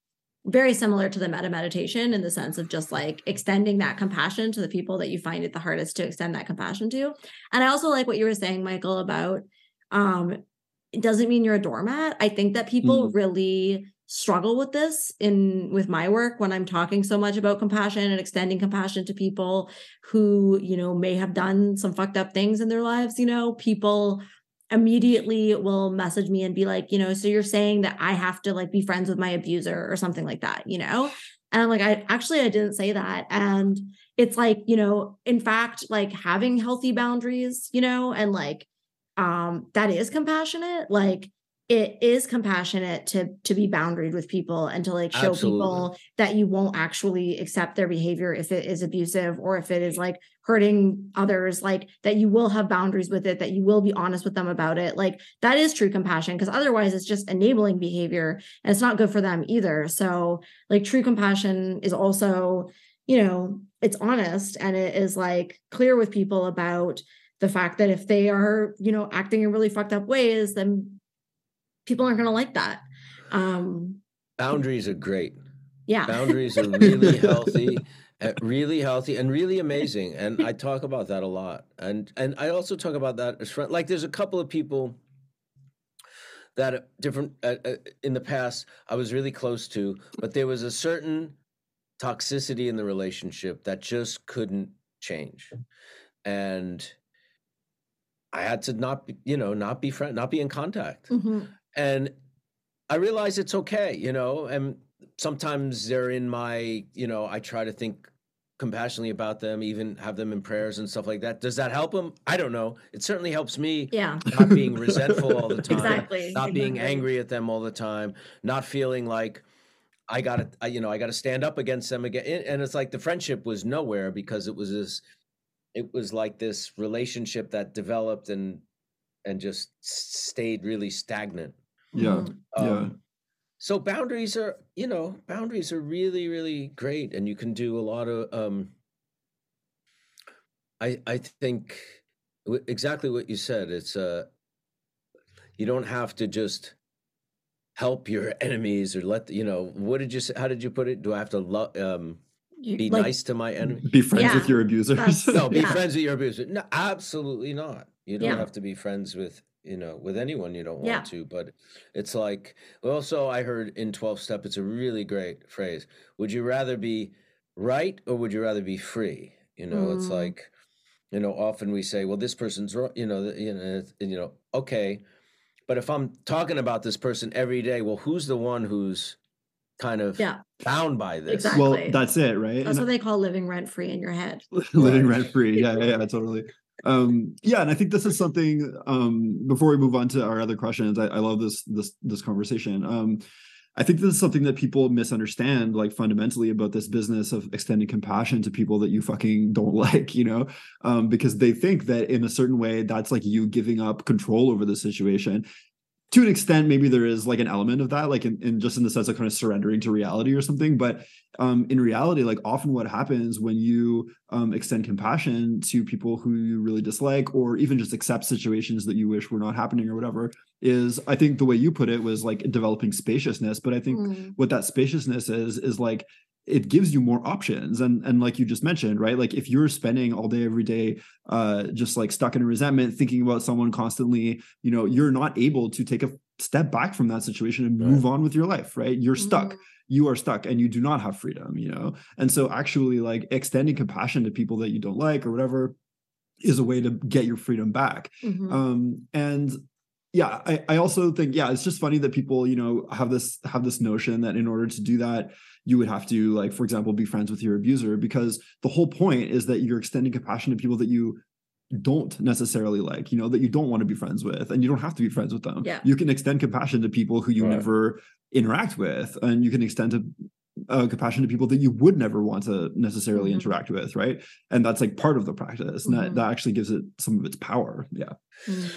very similar to the metta meditation in the sense of just like extending that compassion to the people that you find it the hardest to extend that compassion to. And I also like what you were saying, Michael, about um, it doesn't mean you're a doormat. I think that people really struggle with this in with my work when I'm talking so much about compassion and extending compassion to people who, you know, may have done some fucked up things in their lives, you know, people immediately will message me and be like, you know, so you're saying that I have to like be friends with my abuser or something like that, you know? And I'm like, I actually I didn't say that. And it's like, you know, in fact, like having healthy boundaries, you know, and like um that is compassionate. Like it is compassionate to to be boundaried with people and to like show Absolutely. people that you won't actually accept their behavior if it is abusive or if it is like hurting others like that you will have boundaries with it that you will be honest with them about it. Like that is true compassion because otherwise it's just enabling behavior and it's not good for them either. So like true compassion is also you know it's honest and it is like clear with people about the fact that if they are you know acting in really fucked up ways then people aren't going to like that. Um boundaries are great. Yeah. Boundaries are <laughs> really healthy really healthy and really amazing and i talk about that a lot. And and i also talk about that as friend like there's a couple of people that different uh, uh, in the past i was really close to but there was a certain toxicity in the relationship that just couldn't change. And i had to not be, you know not be friend not be in contact. Mm-hmm. and i realize it's okay you know and sometimes they're in my you know i try to think compassionately about them even have them in prayers and stuff like that does that help them i don't know it certainly helps me yeah not being resentful all the <laughs> time exactly not exactly. being angry at them all the time not feeling like i gotta you know i gotta stand up against them again and it's like the friendship was nowhere because it was this it was like this relationship that developed and and just stayed really stagnant Yeah. Mhm. Yeah. So boundaries are you know boundaries are really really great and you can do a lot of um i i think w- exactly what you said it's uh you don't have to just help your <laughs> enemies or let the, you know what did you say how did you put it do i have to love um be like, nice to my enemy Be friends Yeah. with your abusers. No be Yeah. friends with your abuser no absolutely not you don't Yeah. have to be friends with you know with anyone you don't want Yeah. to but it's like also i heard in 12 step it's a really great phrase would you rather be right or would you rather be free you know it's Mm. like you know often we say well this person's wrong you know you know it's- you know okay but if i'm talking about this person every day well who's the one who's kind of Yeah. bound by this Exactly. well, that's it, right? that's And- what they call living rent free in your head <laughs> living rent free. Yeah, yeah, yeah, <laughs> totally. Um, yeah, and I think this is something. Um, before we move on to our other questions, I, I love this this this conversation. Um, I think this is something that people misunderstand, like fundamentally about this business of extending compassion to people that you fucking don't <laughs> like, you know, um, because they think that in a certain way that's like you giving up control over the situation. To an extent, maybe there is like an element of that, like in, in just in the sense of kind of surrendering to reality or something. But um, in reality, like often what happens when you um, extend compassion to people who you really dislike, or even just accept situations that you wish were not happening or whatever, is I think the way you put it was like developing spaciousness. But I think Mm. what that spaciousness is is like it gives you more options and and like you just mentioned right like if you're spending all day every day uh just like stuck in resentment thinking about someone constantly you know you're not able to take a step back from that situation and Right. move on with your life right you're stuck Mhm. you are stuck and you do not have freedom you know and so actually like extending compassion to people that you don't like or whatever is a way to get your freedom back Mhm. um and yeah I, I also think yeah it's just funny that people you know have this have this notion that in order to do that you would have to like for example be friends with your abuser because the whole point is that you're extending compassion to people that you don't necessarily like you know that you don't want to be friends with and you don't have to be friends with them Yeah. you can extend compassion to people who you Right. never interact with and you can extend to uh, compassion to people that you would never want to necessarily Mhm. interact with right and that's like part of the practice and that, Mhm. that actually gives it some of its power yeah Mm.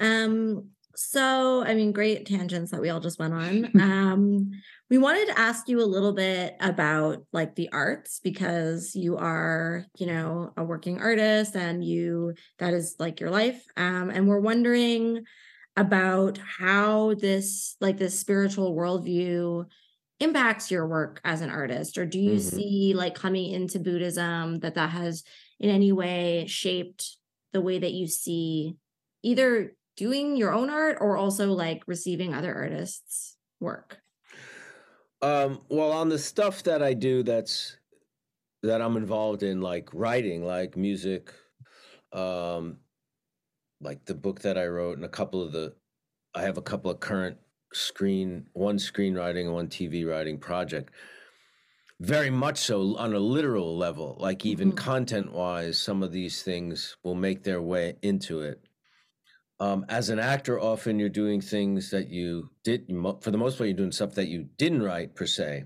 Um, so I mean, great tangents that we all just went on. <laughs> um, we wanted to ask you a little bit about like the arts because you are, you know, a working artist and you that is like your life. Um, and we're wondering about how this like this spiritual worldview impacts your work as an artist or do you Mhm. see like coming into buddhism that that has in any way shaped the way that you see either doing your own art or also like receiving other artists work Um, well, on the stuff that I do, that's that I'm involved in, like writing, like music, um, like the book that I wrote, and a couple of the, I have a couple of current screen, one screenwriting and one TV writing project. Very much so on a literal level, like even Mhm. content wise, some of these things will make their way into it. Um, as an actor, often you're doing things that you did, for the most part, you're doing stuff that you didn't write per se.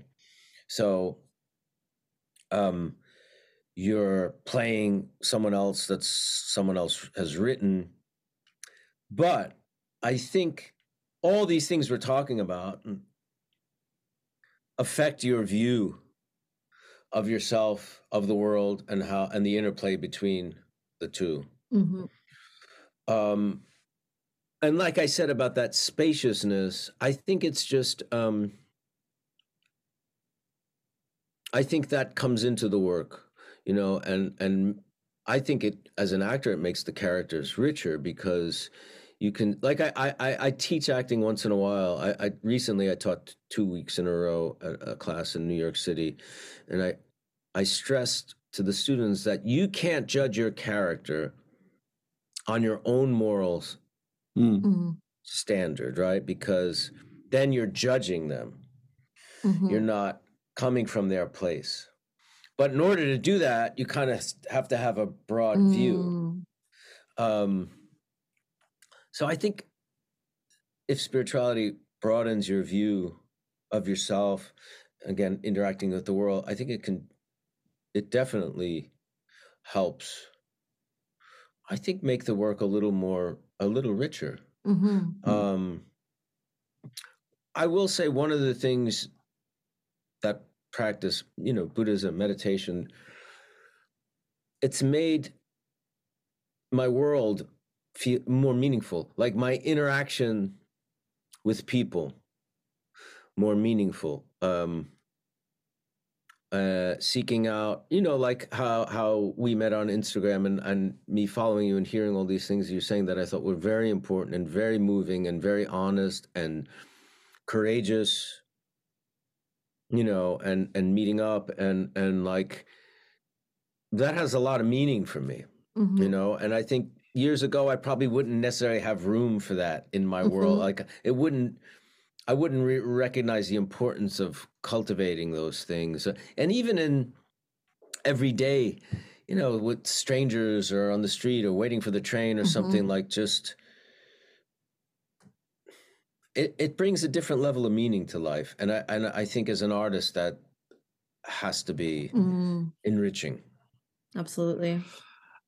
So, um, you're playing someone else that someone else has written. But I think all these things we're talking about affect your view of yourself, of the world, and how and the interplay between the 2 Mm-hmm. Um, and like I said about that spaciousness, I think it's just um, I think that comes into the work, you know, and and I think it as an actor it makes the characters richer because you can like I I, I teach acting once in a while. I, I recently I taught two weeks in a row a class in New York City, and I I stressed to the students that you can't judge your character on your own morals Mm. Mm-hmm. standard, right? Because then you're judging them. Mm-hmm. You're not coming from their place. But in order to do that, you kind of have to have a broad view. Mm. Um, so I think if spirituality broadens your view of yourself, again, interacting with the world, I think it can, it definitely helps. I think make the work a little more, a little richer. Mm-hmm. Um, I will say one of the things that practice, you know, Buddhism, meditation, it's made my world feel more meaningful, like my interaction with people more meaningful. Um, uh, seeking out, you know, like how how we met on Instagram and and me following you and hearing all these things you're saying that I thought were very important and very moving and very honest and courageous, you know, and and meeting up and and like that has a lot of meaning for me, Mm-hmm. you know, and I think years ago I probably wouldn't necessarily have room for that in my world. Mhm. Like it wouldn't I wouldn't re- recognize the importance of cultivating those things, Uh, and even in every day, you know, with strangers or on the street or waiting for the train or something like just. It, it brings a different level of meaning to life, and I and I think as an artist that has to be Mm, enriching. absolutely.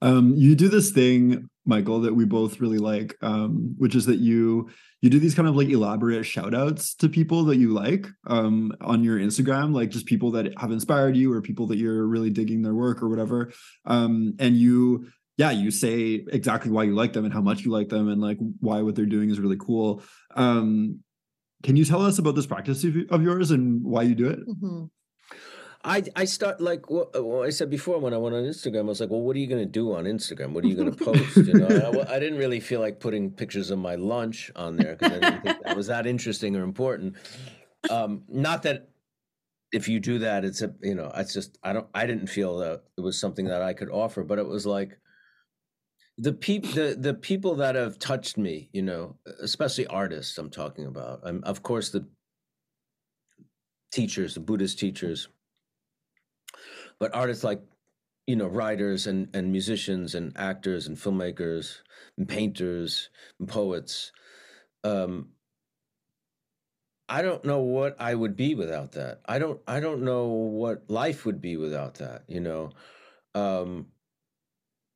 Um, you do this thing, Michael, that we both really like, um, which is that you you do these kind of like elaborate shout outs to people that you like um, on your Instagram, like just people that have inspired you or people that you're really digging their work or whatever. Um, and you, yeah, you say exactly why you like them and how much you like them and like why what they're doing is really cool. Um, can you tell us about this practice of, yours and why you do it? Mhm. I I start like what I said before when I went on Instagram. I was like, well, what are you going to do on Instagram? What are you going <laughs> to post? You know, I, I didn't really feel like putting pictures of my lunch on there because I didn't think that was that interesting or important. Um, not that if you do that, it's a you know, it's just I don't I didn't feel that it was something that I could offer, but it was like the people the the people that have touched me, you know, especially artists. I'm talking about, um, of course, the teachers, the Buddhist teachers but artists like you know writers and and musicians and actors and filmmakers and painters and poets um i don't know what i would be without that. I don't i don't know what life would be without that you know? Um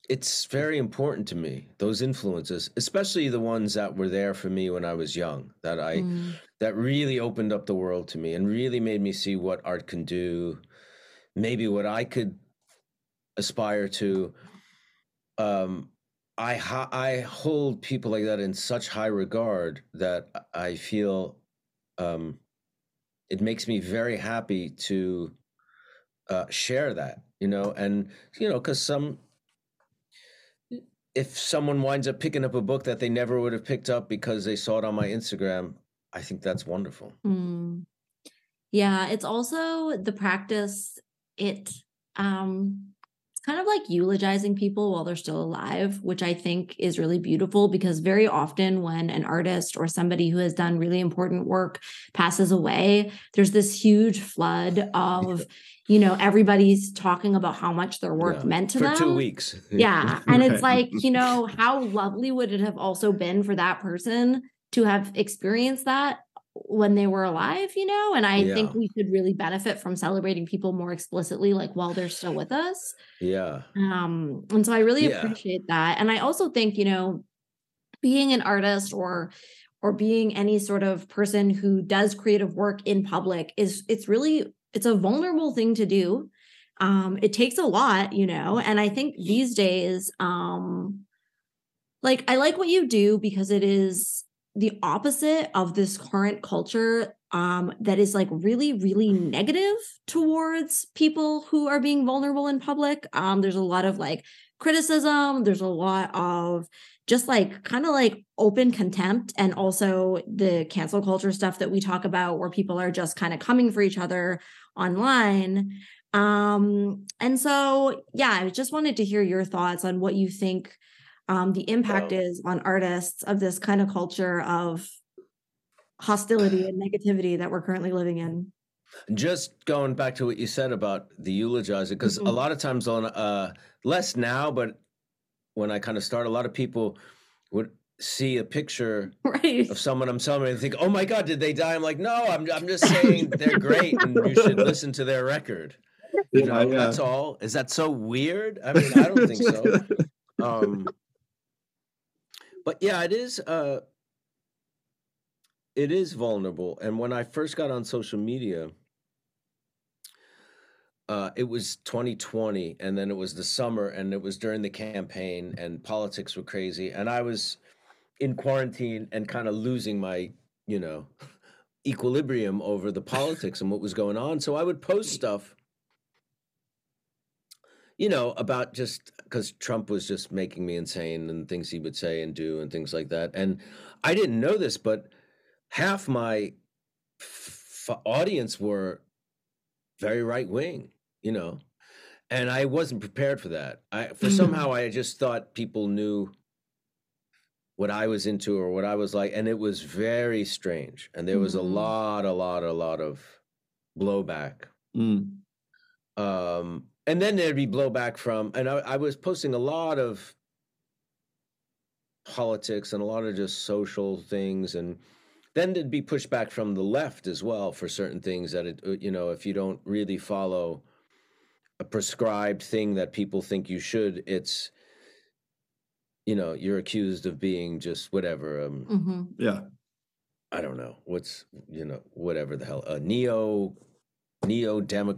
it's very important to me those influences especially the ones that were there for me when i was young that i Mm, that really opened up the world to me and really made me see what art can do maybe what i could aspire to um i ha- i hold people like that in such high regard that i feel um it makes me very happy to uh share that you know and you know cuz some if someone winds up picking up a book that they never would have picked up because they saw it on my Instagram, I think that's wonderful. mm. Yeah, it's also the practice. It um, it's kind of like eulogizing people while they're still alive, which I think is really beautiful because very often when an artist or somebody who has done really important work passes away, there's this huge flood of, you know, everybody's talking about how much their work Yeah. meant to For them. two weeks. Yeah. <laughs> And it's like, you know, how lovely would it have also been for that person to have experienced that when they were alive, you know? And I Yeah. think we should really benefit from celebrating people more explicitly, like while they're still with us. Yeah. Um, and so I really Yeah. appreciate that. And I also think, you know, being an artist or or being any sort of person who does creative work in public is it's really it's a vulnerable thing to do. Um, it takes a lot, you know, and I think these days, um, like I like what you do because it is the opposite of this current culture um that is like really really negative towards people who are being vulnerable in public. Um there's a lot of like criticism. There's a lot of just like kind of like open contempt and also the cancel culture stuff that we talk about where people are just kind of coming for each other online. Um and so yeah i just wanted to hear your thoughts on what you think um, the impact Well- is on artists of this kind of culture of hostility and negativity that we're currently living in. Just going back to what you said about the eulogizer, because a Mhm. lot of times on uh less now, but when I kind of start, a lot of people would see a picture <laughs> Right. of someone I'm celebrating and think, "Oh my God, did they die?" I'm like, "No, I'm I'm just <laughs> saying they're great, and you should <laughs> listen to their record." You know, Yeah, yeah. that's all. Is that so weird? I mean, I don't think so. um but yeah it is uh it is vulnerable. And when i first got on social media uh it was 2020 and then it was the summer and it was during the campaign and politics were crazy. And i was in quarantine and kind of losing my you know equilibrium over the politics and what was going on. So i would post stuff you know, about just because Trump was just making me insane and things he would say and do and things like that. And I didn't know this, but half my f- audience were very right wing, you know, and I wasn't prepared for that. I for Mm. somehow I just thought people knew what I was into or what I was like, and it was very strange. And there was a Mhm. lot, a lot, a lot of blowback Mm. um, and then there'd be blowback from, and I, I was posting a lot of politics and a lot of just social things, and then there'd be pushback from the left as well for certain things that it, uh, you know, if you don't really follow a prescribed thing that people think you should, it's, you know, you're accused of being just whatever. Um, hmm Yeah. I don't know what's you know whatever the hell a neo neo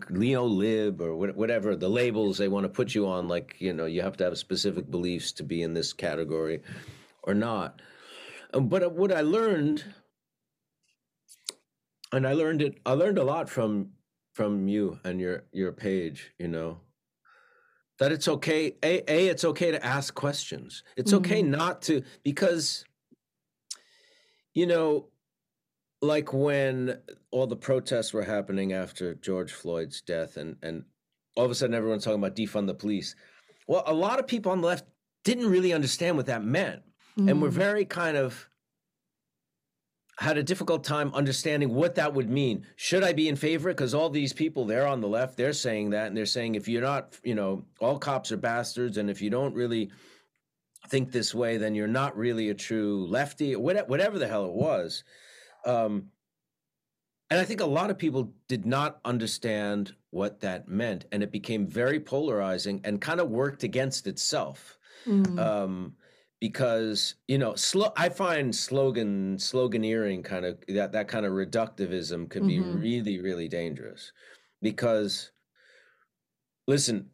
neo lib or what- whatever the labels they want to put you on like you know you have to have specific beliefs to be in this category or not. Um, but uh, what I learned and I learned it I learned a lot from from you and your your page you know that it's okay a, a it's okay to ask questions. It's okay not to because you know like when all the protests were happening after George Floyd's death, and and all of a sudden everyone's talking about defund the police. Well, a lot of people on the left didn't really understand what that meant, and were mm. very kind of had a difficult time understanding what that would mean. Should I be in favor? Because all these people there on the left, they're saying that, and they're saying if you're not, you know, all cops are bastards, and if you don't really think this way, then you're not really a true lefty, whatever the hell it was. Um, and I think a lot of people did not understand what that meant, and it became very polarizing and kind of worked against itself. Mm. Um, because you know, I find slogan sloganeering kind of that that kind of reductivism can be Mhm. really really dangerous. Because listen,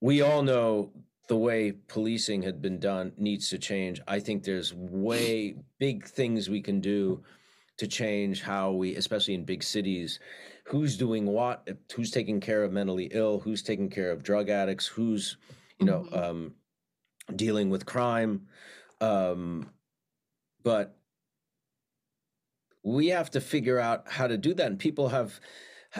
we all know the way policing had been done needs to change. I think there's way big things we can do to change how we, especially in big cities, who's doing what, who's taking care of mentally ill, who's taking care of drug addicts, who's, you know, Mhm. um, dealing with crime. Um, but we have to figure out how to do that. And people have,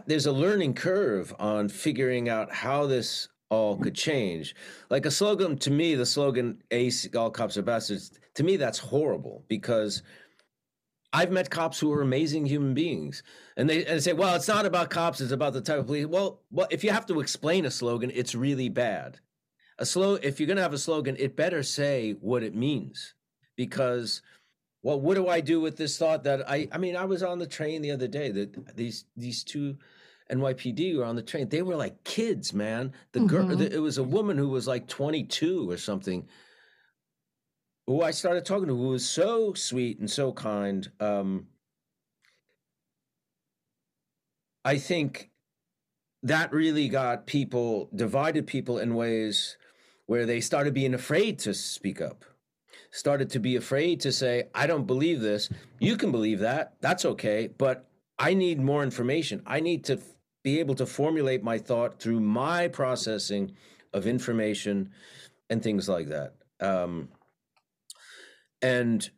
there's a learning curve on figuring out how this all could change. Like a slogan, to me, the slogan, Ace, all cops are bastards, to me, that's horrible because I've met cops who are amazing human beings. And they, and they say, well, it's not about cops, it's about the type of police. Well, well, if you have to explain a slogan, it's really bad. A slow, if you're going to have a slogan, it better say what it means because well, what do I do with this thought that I I mean, I was on the train the other day that these these two NYPD were on the train. They were like kids, man. The girl Mhm. the, it was a woman who was like 22 or something. Who I started talking to who was so sweet and so kind. Um I think that really got people divided people in ways where they started being afraid to speak up. Started to be afraid to say i don't believe this. You can believe that. That's okay. But i need more information. I need to f- be able to formulate my thought through my processing of information and things like that. Um, and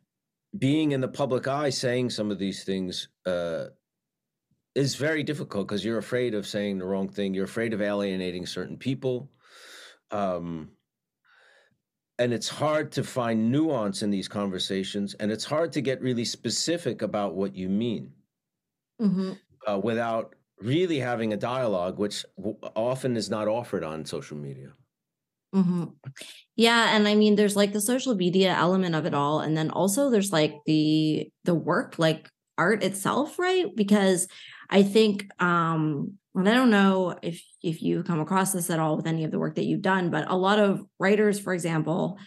being in the public eye saying some of these things uh, is very difficult because you're afraid of saying the wrong thing. You're afraid of alienating certain people. Um, and it's hard to find nuance in these conversations, and it's hard to get really specific about what you mean hmm uh, without really having a dialogue, which w- often is not offered on social media. Hmm Yeah, and I mean, there's like the social media element of it all, and then also there's like the the work, like art itself, right? Because I think, um, and I don't know if if you come across this at all with any of the work that you've done, but a lot of writers, for example,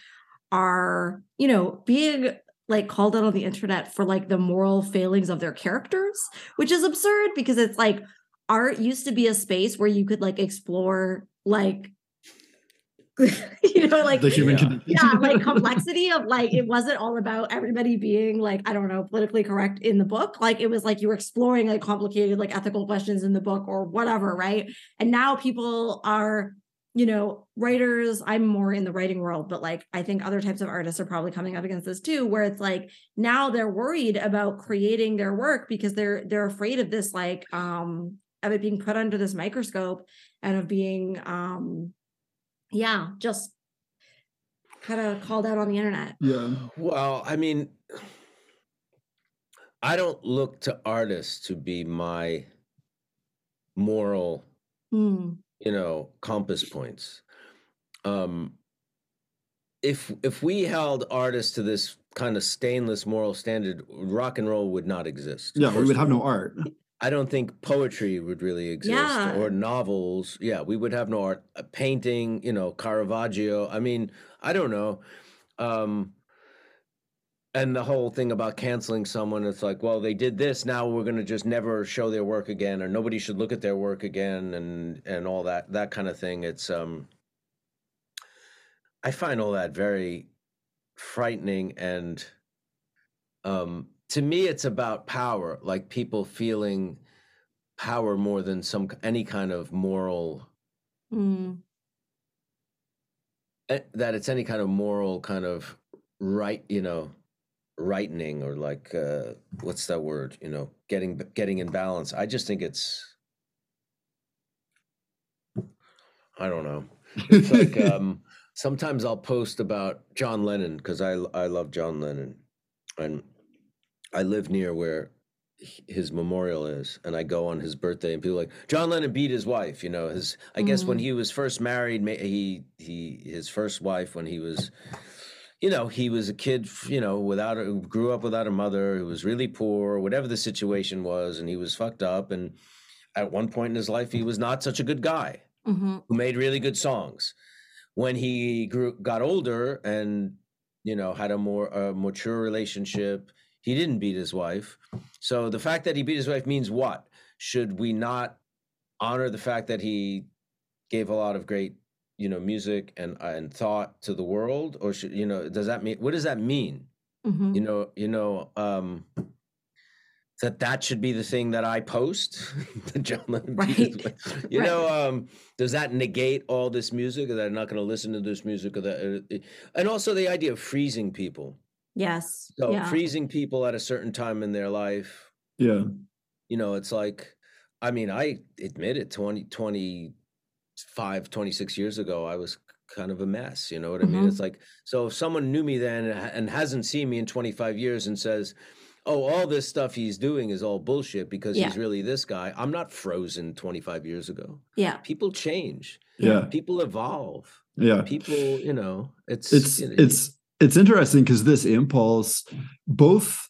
are you know being like called out on the internet for like the moral failings of their characters, which is absurd because it's like art used to be a space where you could like explore like <laughs> you know like the human Yeah. condition. yeah like <laughs> complexity of like it wasn't all about everybody being like i don't know politically correct in the book like it was like you were exploring like complicated like ethical questions in the book or whatever right and now people are you know writers i'm more in the writing world but like i think other types of artists are probably coming up against this too where it's like now they're worried about creating their work because they're they're afraid of this like um of it being put under this microscope and of being um yeah just kind of called out on the internet yeah. Well, I mean, I don't look to artists to be my moral, Hmm. you know, compass points. Um, if if we held artists to this kind of stainless moral standard, rock and roll would not exist. Yeah, we would have no art. I don't think poetry would really exist Yeah. or novels. Yeah, we would have no art. A painting, you know, Caravaggio. I mean, I don't know. Um, and the whole thing about canceling someone, it's like, well, they did this. Now we're going to just never show their work again, or nobody should look at their work again, and and all that that kind of thing. It's um, I find all that very frightening and um to me it's about power like people feeling power more than some any kind of moral Hmm. eh, that it's any kind of moral kind of right you know rightening or like uh what's that word you know getting getting in balance. I just think it's i don't know. It's like <laughs> um sometimes i'll post about john lennon because i i love john lennon. And i live near where his memorial is and i go on his birthday and people are like john lennon beat his wife you know his i guess when Mhm. he was first married he he his first wife when he was you know he was a kid you know without a, grew up without a mother who was really poor whatever the situation was and he was fucked up and at one point in his life he was not such a good guy Mhm. who made really good songs. When he grew, got older, and you know had a more uh, mature relationship, he didn't beat his wife. So the fact that he beat his wife means what? Should we not honor the fact that he gave a lot of great, you know, music and and thought to the world, or should you know? Does that mean what does that mean? Mhm. You know, you know. um that that should be the thing that I post. <laughs> John Lennon Right. <laughs> You Right. know, um, does that negate all this music? Or that I'm not going to listen to this music? Or that, uh, and also the idea of freezing people. Yes So yeah freezing people at a certain time in their life. yeah. You know, it's like, I mean, I admit it. 20, 25, 26 years ago, I was kind of a mess. You know what I mean? Mhm. It's like, so if someone knew me then and and hasn't seen me in 25 years and says, oh, all this stuff he's doing is all bullshit because Yeah. he's really this guy, I'm not frozen 25 years ago. yeah People change, Yeah. people evolve. Yeah. People, you know, it's It's you know, it's it's interesting because this impulse both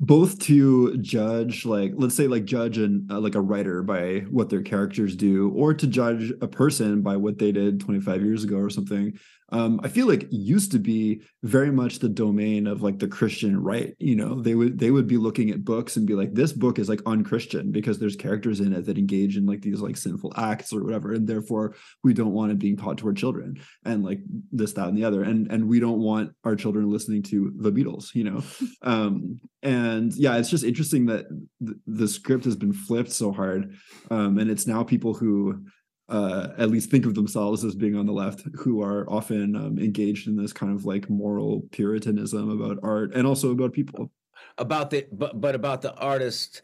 both to judge like let's say like judge and uh, like a writer by what their characters do or to judge a person by what they did 25 years ago or something um, I feel like used to be very much the domain of like the Christian right. You know, they would they would be looking at books and be like, this book is like unchristian because there's characters in it that engage in like these like sinful acts or whatever, and therefore we don't want it being taught to our children and like this, that, and the other, and and we don't want our children listening to the Beatles. You know, <laughs> um, and yeah, it's just interesting that th- the script has been flipped so hard, um, and it's now people who uh, at least think of themselves as being on the left, who are often um, engaged in this kind of like moral puritanism about art and also about people. About the but but about the artist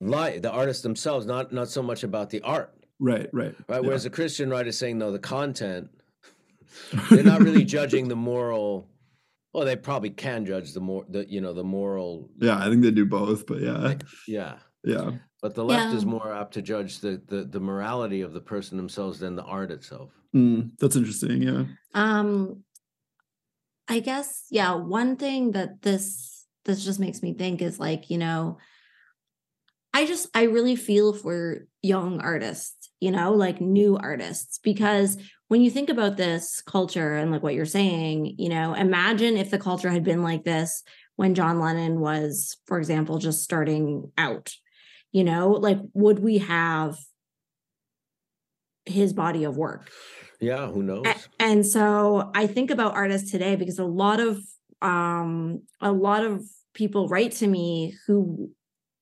life, the artists themselves, not not so much about the art. Right, right, right. Whereas yeah. a Christian writer is saying no, the content. <laughs> They're not really judging the moral. Well, they probably can judge the more the you know the moral. Yeah, I think they do both, but yeah, yeah, yeah. But the left yeah. is more apt to judge the, the the morality of the person themselves than the art itself. Mm, that's interesting. Yeah. Um, I guess yeah. One thing that this this just makes me think is like you know, I just I really feel for young artists, you know, like new artists, because when you think about this culture and like what you're saying, you know, imagine if the culture had been like this when John Lennon was, for example, just starting out you know like would we have his body of work? Yeah who knows? and so i think about artists today because a lot of um a lot of people write to me who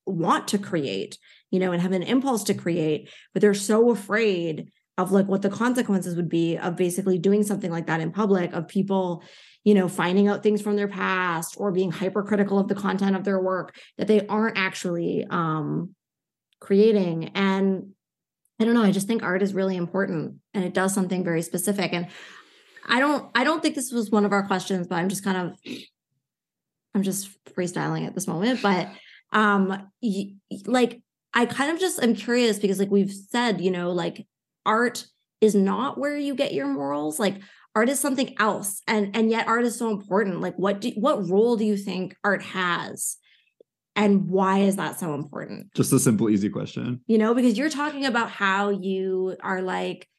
want to create you know and have an impulse to create but they're so afraid of like what the consequences would be of basically doing something like that in public of people you know finding out things from their past or being hypercritical of the content of their work that they aren't actually um creating. And i don't know i just think art is really important and it does something very specific. And i don't i don't think this was one of our questions but i'm just kind of i'm just freestyling at this moment. But um like i kind of just am curious because like we've said you know like art is not where you get your morals. Like art is something else and and yet art is so important like what do what role do you think art has and why is that so important? Just a simple, easy question. You know, because you're talking about how you are like,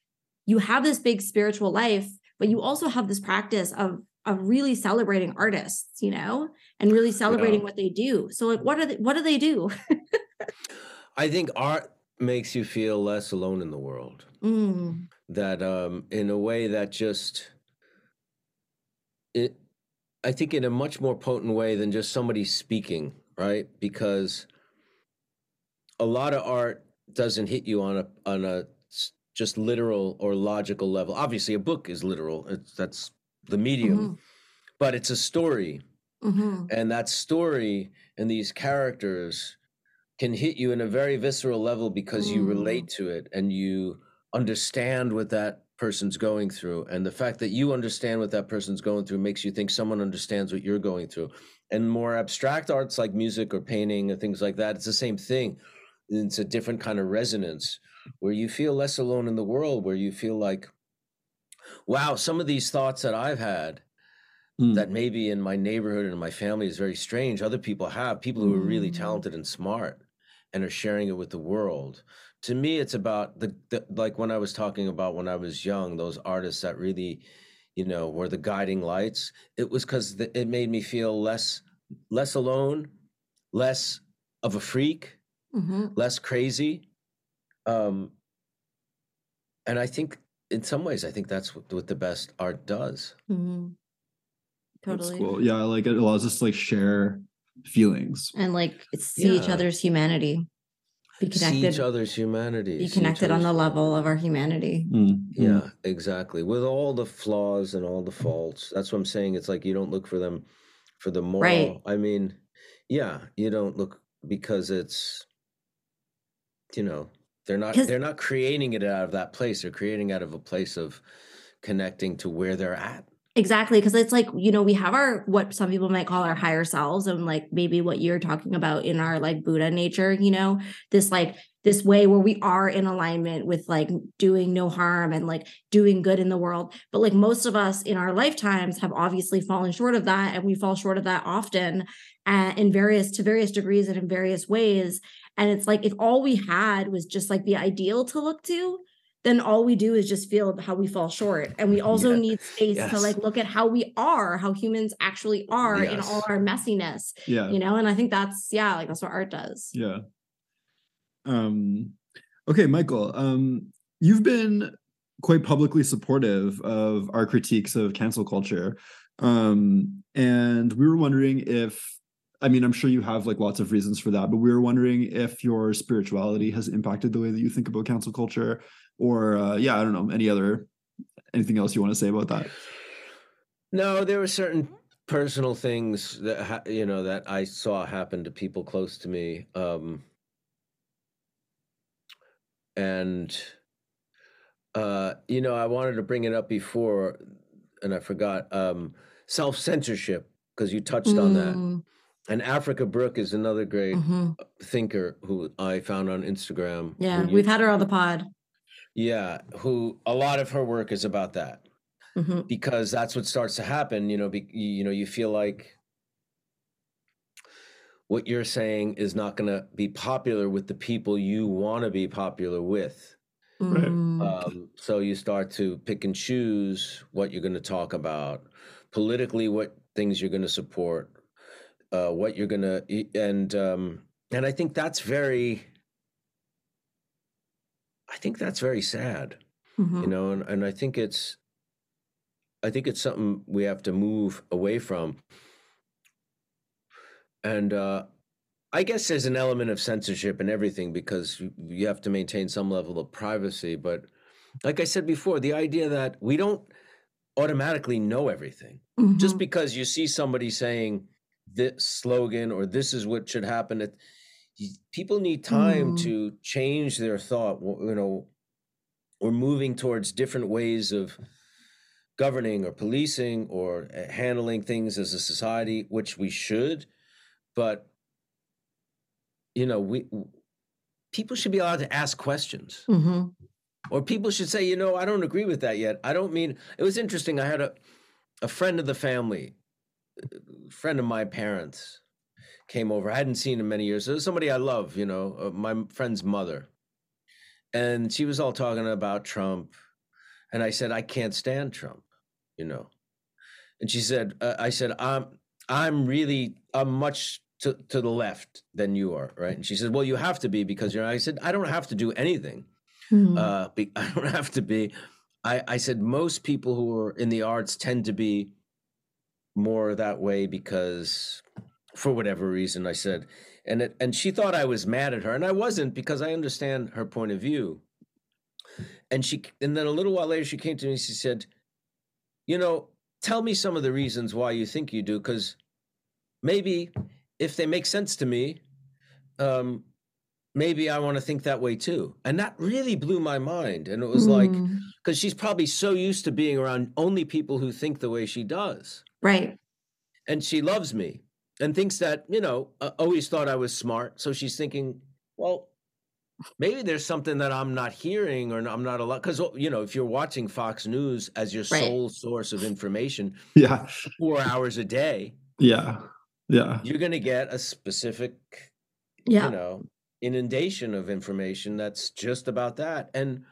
you have this big spiritual life, but you also have this practice of of really celebrating artists, you know, and really celebrating yeah. what they do. So like what are they what do they do? I think art makes you feel less alone in the world. Mm. That um in a way that just it I think in a much more potent way than just somebody speaking right? Because a lot of art doesn't hit you on a on a just literal or logical level. Obviously, a book is literal; it's, that's the medium, mm-hmm. but it's a story, mm-hmm. and that story and these characters can hit you in a very visceral level because mm. you relate to it and you understand what that person's going through and the fact that you understand what that person's going through makes you think someone understands what you're going through and more abstract arts like music or painting and things like that it's the same thing it's a different kind of resonance where you feel less alone in the world where you feel like wow some of these thoughts that i've had mm. that maybe in my neighborhood and in my family is very strange other people have people who are really hmm. talented and smart and are sharing it with the world to me it's about the, the like when i was talking about when i was young those artists that really you know were the guiding lights it was because it made me feel less less alone less of a freak mm-hmm. less crazy um and i think in some ways i think that's what, what the best art does mm-hmm. totally that's cool yeah like it allows us to like share feelings and like see yeah. each other's humanity be connected see each other's humanity be connected on the level of our humanity. Mm. yeah exactly. With all the flaws and all the faults that's what i'm saying it's like you don't look for them for the moral. Right. i mean yeah you don't look because it's you know they're not they're not creating it out of that place they're creating out of a place of connecting to where they're at Exactly. Cause it's like, you know, we have our what some people might call our higher selves and like maybe what you're talking about in our like Buddha nature, you know, this like this way where we are in alignment with like doing no harm and like doing good in the world. But like most of us in our lifetimes have obviously fallen short of that. And we fall short of that often uh, in various to various degrees and in various ways. And it's like if all we had was just like the ideal to look to, then all we do is just feel how we fall short and we also yeah. need space yes. to like look at how we are how humans actually are yes. in all our messiness yeah you know and i think that's yeah like that's what art does yeah um okay michael um you've been quite publicly supportive of our critiques of cancel culture um and we were wondering if I mean, I'm sure you have like lots of reasons for that, but we were wondering if your spirituality has impacted the way that you think about cancel culture, or uh, yeah, I don't know, any other anything else you want to say about that? No, there were certain personal things that ha- you know that I saw happen to people close to me, um, and uh, you know, I wanted to bring it up before, and I forgot um, self censorship because you touched mm. on that. Mm. And Africa Brooke is another great mm-hmm. thinker who I found on Instagram. Yeah, we've had her on the pod. Yeah, who a lot of her work is about that. Mm-hmm. Because that's what starts to happen, you know, be, you know, you feel like what you're saying is not going to be popular with the people you want to be popular with. Right. Mm. Um, so you start to pick and choose what you're going to talk about politically, what things you're going to support, uh, what you're going to, and um, and I think that's very I think that's very sad, mm-hmm. you know, and, and I think it's, I think it's something we have to move away from. And uh, I guess there's an element of censorship and everything because you have to maintain some level of privacy. But like I said before, the idea that we don't automatically know everything mm-hmm. just because you see somebody saying this slogan or this is what should happen. People need time mm. to change their thought you know we're moving towards different ways of governing or policing or eh, handling things as a society which we should but you know we people should be allowed to ask questions mm-hmm. or people should say you know i don't agree with that yet i don't mean it was interesting i had a a friend of the family friend of my parents came over. I hadn't seen in many years. It was somebody I love, you know, uh, my friend's mother. And she was all talking about Trump. And I said, I can't stand Trump, you know. And she said, uh, I said, I'm, I'm really, I'm much to, to the left than you are, right? And she said, Well, you have to be because you're. I said, I don't have to do anything. Mm-hmm. Uh, be, <laughs> I don't have to be. I, I said most people who are in the arts tend to be more that way because for whatever reason. I said, and it, and she thought I was mad at her, and I wasn't because I understand her point of view. And she, and then a little while later, she came to me. She said, "You know, tell me some of the reasons why you think you do, because maybe if they make sense to me, um, maybe I want to think that way too." And that really blew my mind. And it was mm. like, because she's probably so used to being around only people who think the way she does, right? And she loves me, and thinks that you know uh, always thought I was smart. So she's thinking, well, maybe there's something that I'm not hearing or I'm not allowed. Because you know, if you're watching Fox News as your right. sole source of information, <laughs> yeah, four hours a day, yeah, yeah, you're going to get a specific, yeah. you know, inundation of information that's just about that and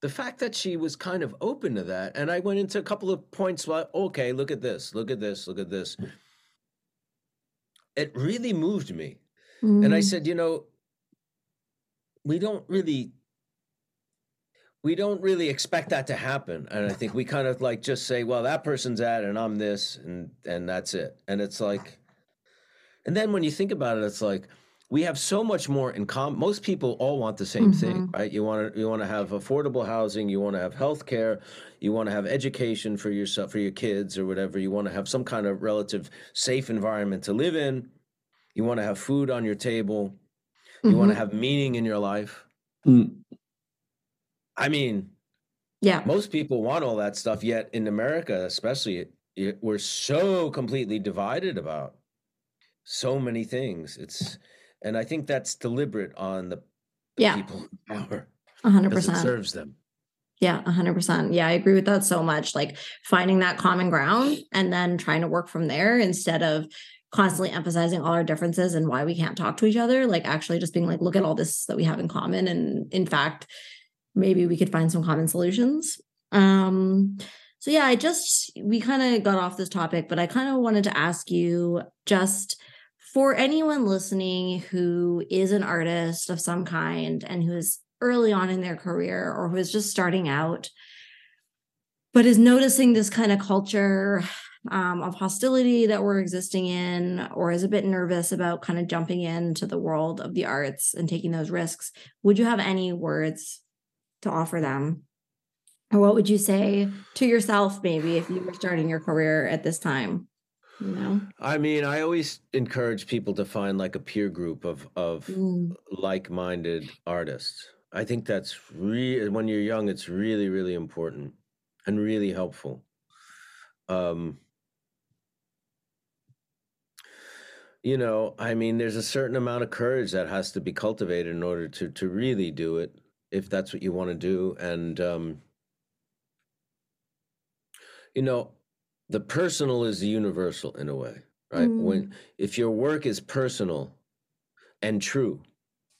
the fact that she was kind of open to that and i went into a couple of points like okay look at this look at this look at this it really moved me. Mm. And I mm. said, you know, we don't really we don't really expect that to happen and i think we kind of like just say well that person's that and i'm this and and that's it and it's like and then when you think about it it's like we have so much more in common most people all want the same mm-hmm. thing right you want to you want to have affordable housing you want to have health care you want to have education for yourself for your kids or whatever you want to have some kind of relative safe environment to live in you want to have food on your table you mm-hmm. want to have meaning in your life mm. i mean yeah most people want all that stuff yet in america especially it, we're so completely divided about so many things. It's and I think that's deliberate on the Yeah, people in power One hundred percent serves them. Yeah, hundred percent. Yeah, I agree with that so much. Like finding that common ground and then trying to work from there instead of constantly emphasizing all our differences and why we can't talk to each other. Like actually just being like, look at all this that we have in common. And in fact, maybe we could find some common solutions. Um, so yeah, I just we kind of got off this topic, but I kind of wanted to ask you just for anyone listening who is an artist of some kind and who is early on in their career or who is just starting out, but is noticing this kind of culture um, of hostility that we're existing in, or is a bit nervous about kind of jumping into the world of the arts and taking those risks, would you have any words to offer them? Or what would you say to yourself, maybe, if you were starting your career at this time? I mean, I always encourage people to find like a peer group of of Mm, like-minded artists. I think that's really when you're young, it's really, really important and really helpful. Um, you know, I mean, there's a certain amount of courage that has to be cultivated in order to to really do it, if that's what you want to do. And um, you know, the personal is universal in a way, right? Mm. When if your work is personal and true,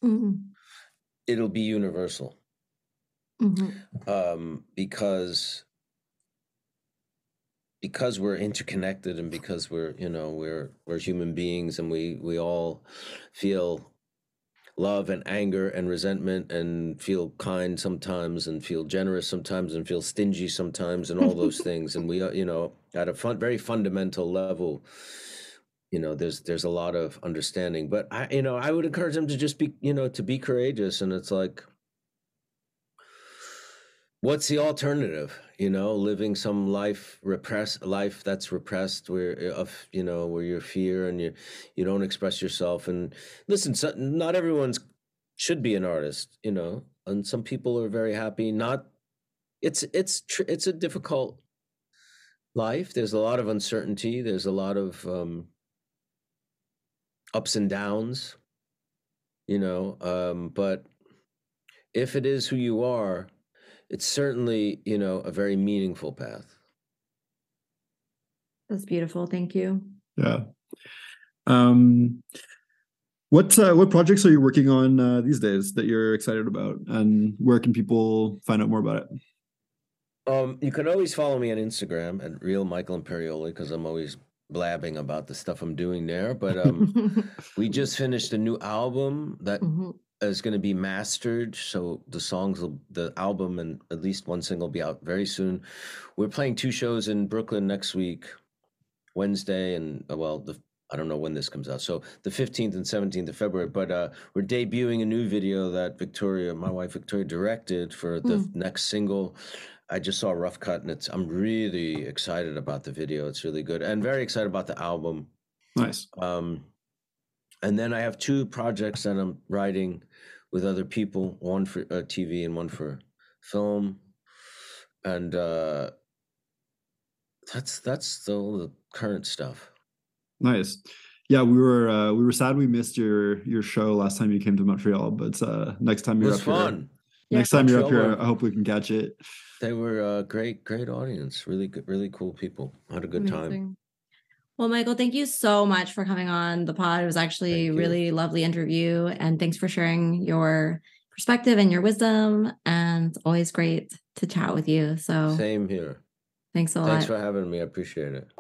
mm, it'll be universal mhm. um, because because we're interconnected and because we're you know we're we're human beings and we we all feel love and anger and resentment and feel kind sometimes and feel generous sometimes and feel stingy sometimes and all <laughs> those things. And we uh, you know at a fun, very fundamental level you know there's there's a lot of understanding. But i you know i would encourage them to just be you know to be courageous. And it's like what's the alternative you know living some life repressed life that's repressed where of you know where you're fear and you you don't express yourself. And listen so, not everyone's should be an artist you know and some people are very happy. Not it's it's tr- it's a difficult life. There's a lot of uncertainty. There's a lot of um ups and downs you know um but if it is who you are it's certainly you know a very meaningful path That's beautiful. Thank you. Yeah. Um, what uh, what projects are you working on uh, these days that you're excited about, and where can people find out more about it? um you can always follow me on instagram at real michael imperioli because i'm always blabbing about the stuff i'm doing there but um <laughs> we just finished a new album that Mhm. Is going to be mastered so the songs will the album and at least one single will be out very soon we're playing two shows in brooklyn next week wednesday and uh, well the i don't know when this comes out so the 15th and 17th of february but uh we're debuting a new video that victoria my wife victoria directed for the Mm. next single i just saw a rough cut and it's i'm really excited about the video it's really good and very excited about the album Nice. um, and then I have two projects that I'm writing with other people, one for uh, TV and one for film, and uh, that's that's still the current stuff. Nice. Yeah, we were uh, we were sad we missed your your show last time you came to Montreal, but uh, next time you're was up here, fun. next Yeah. time you're up here, were- I hope we can catch it. They were a great, great audience. Really good, really cool people. Had a good time. Well, Michael, thank you so much for coming on the pod. It was actually a really lovely interview. And thanks for sharing your perspective and your wisdom. And always great to chat with you. So Same here. thanks a lot. Thanks for having me. I appreciate it.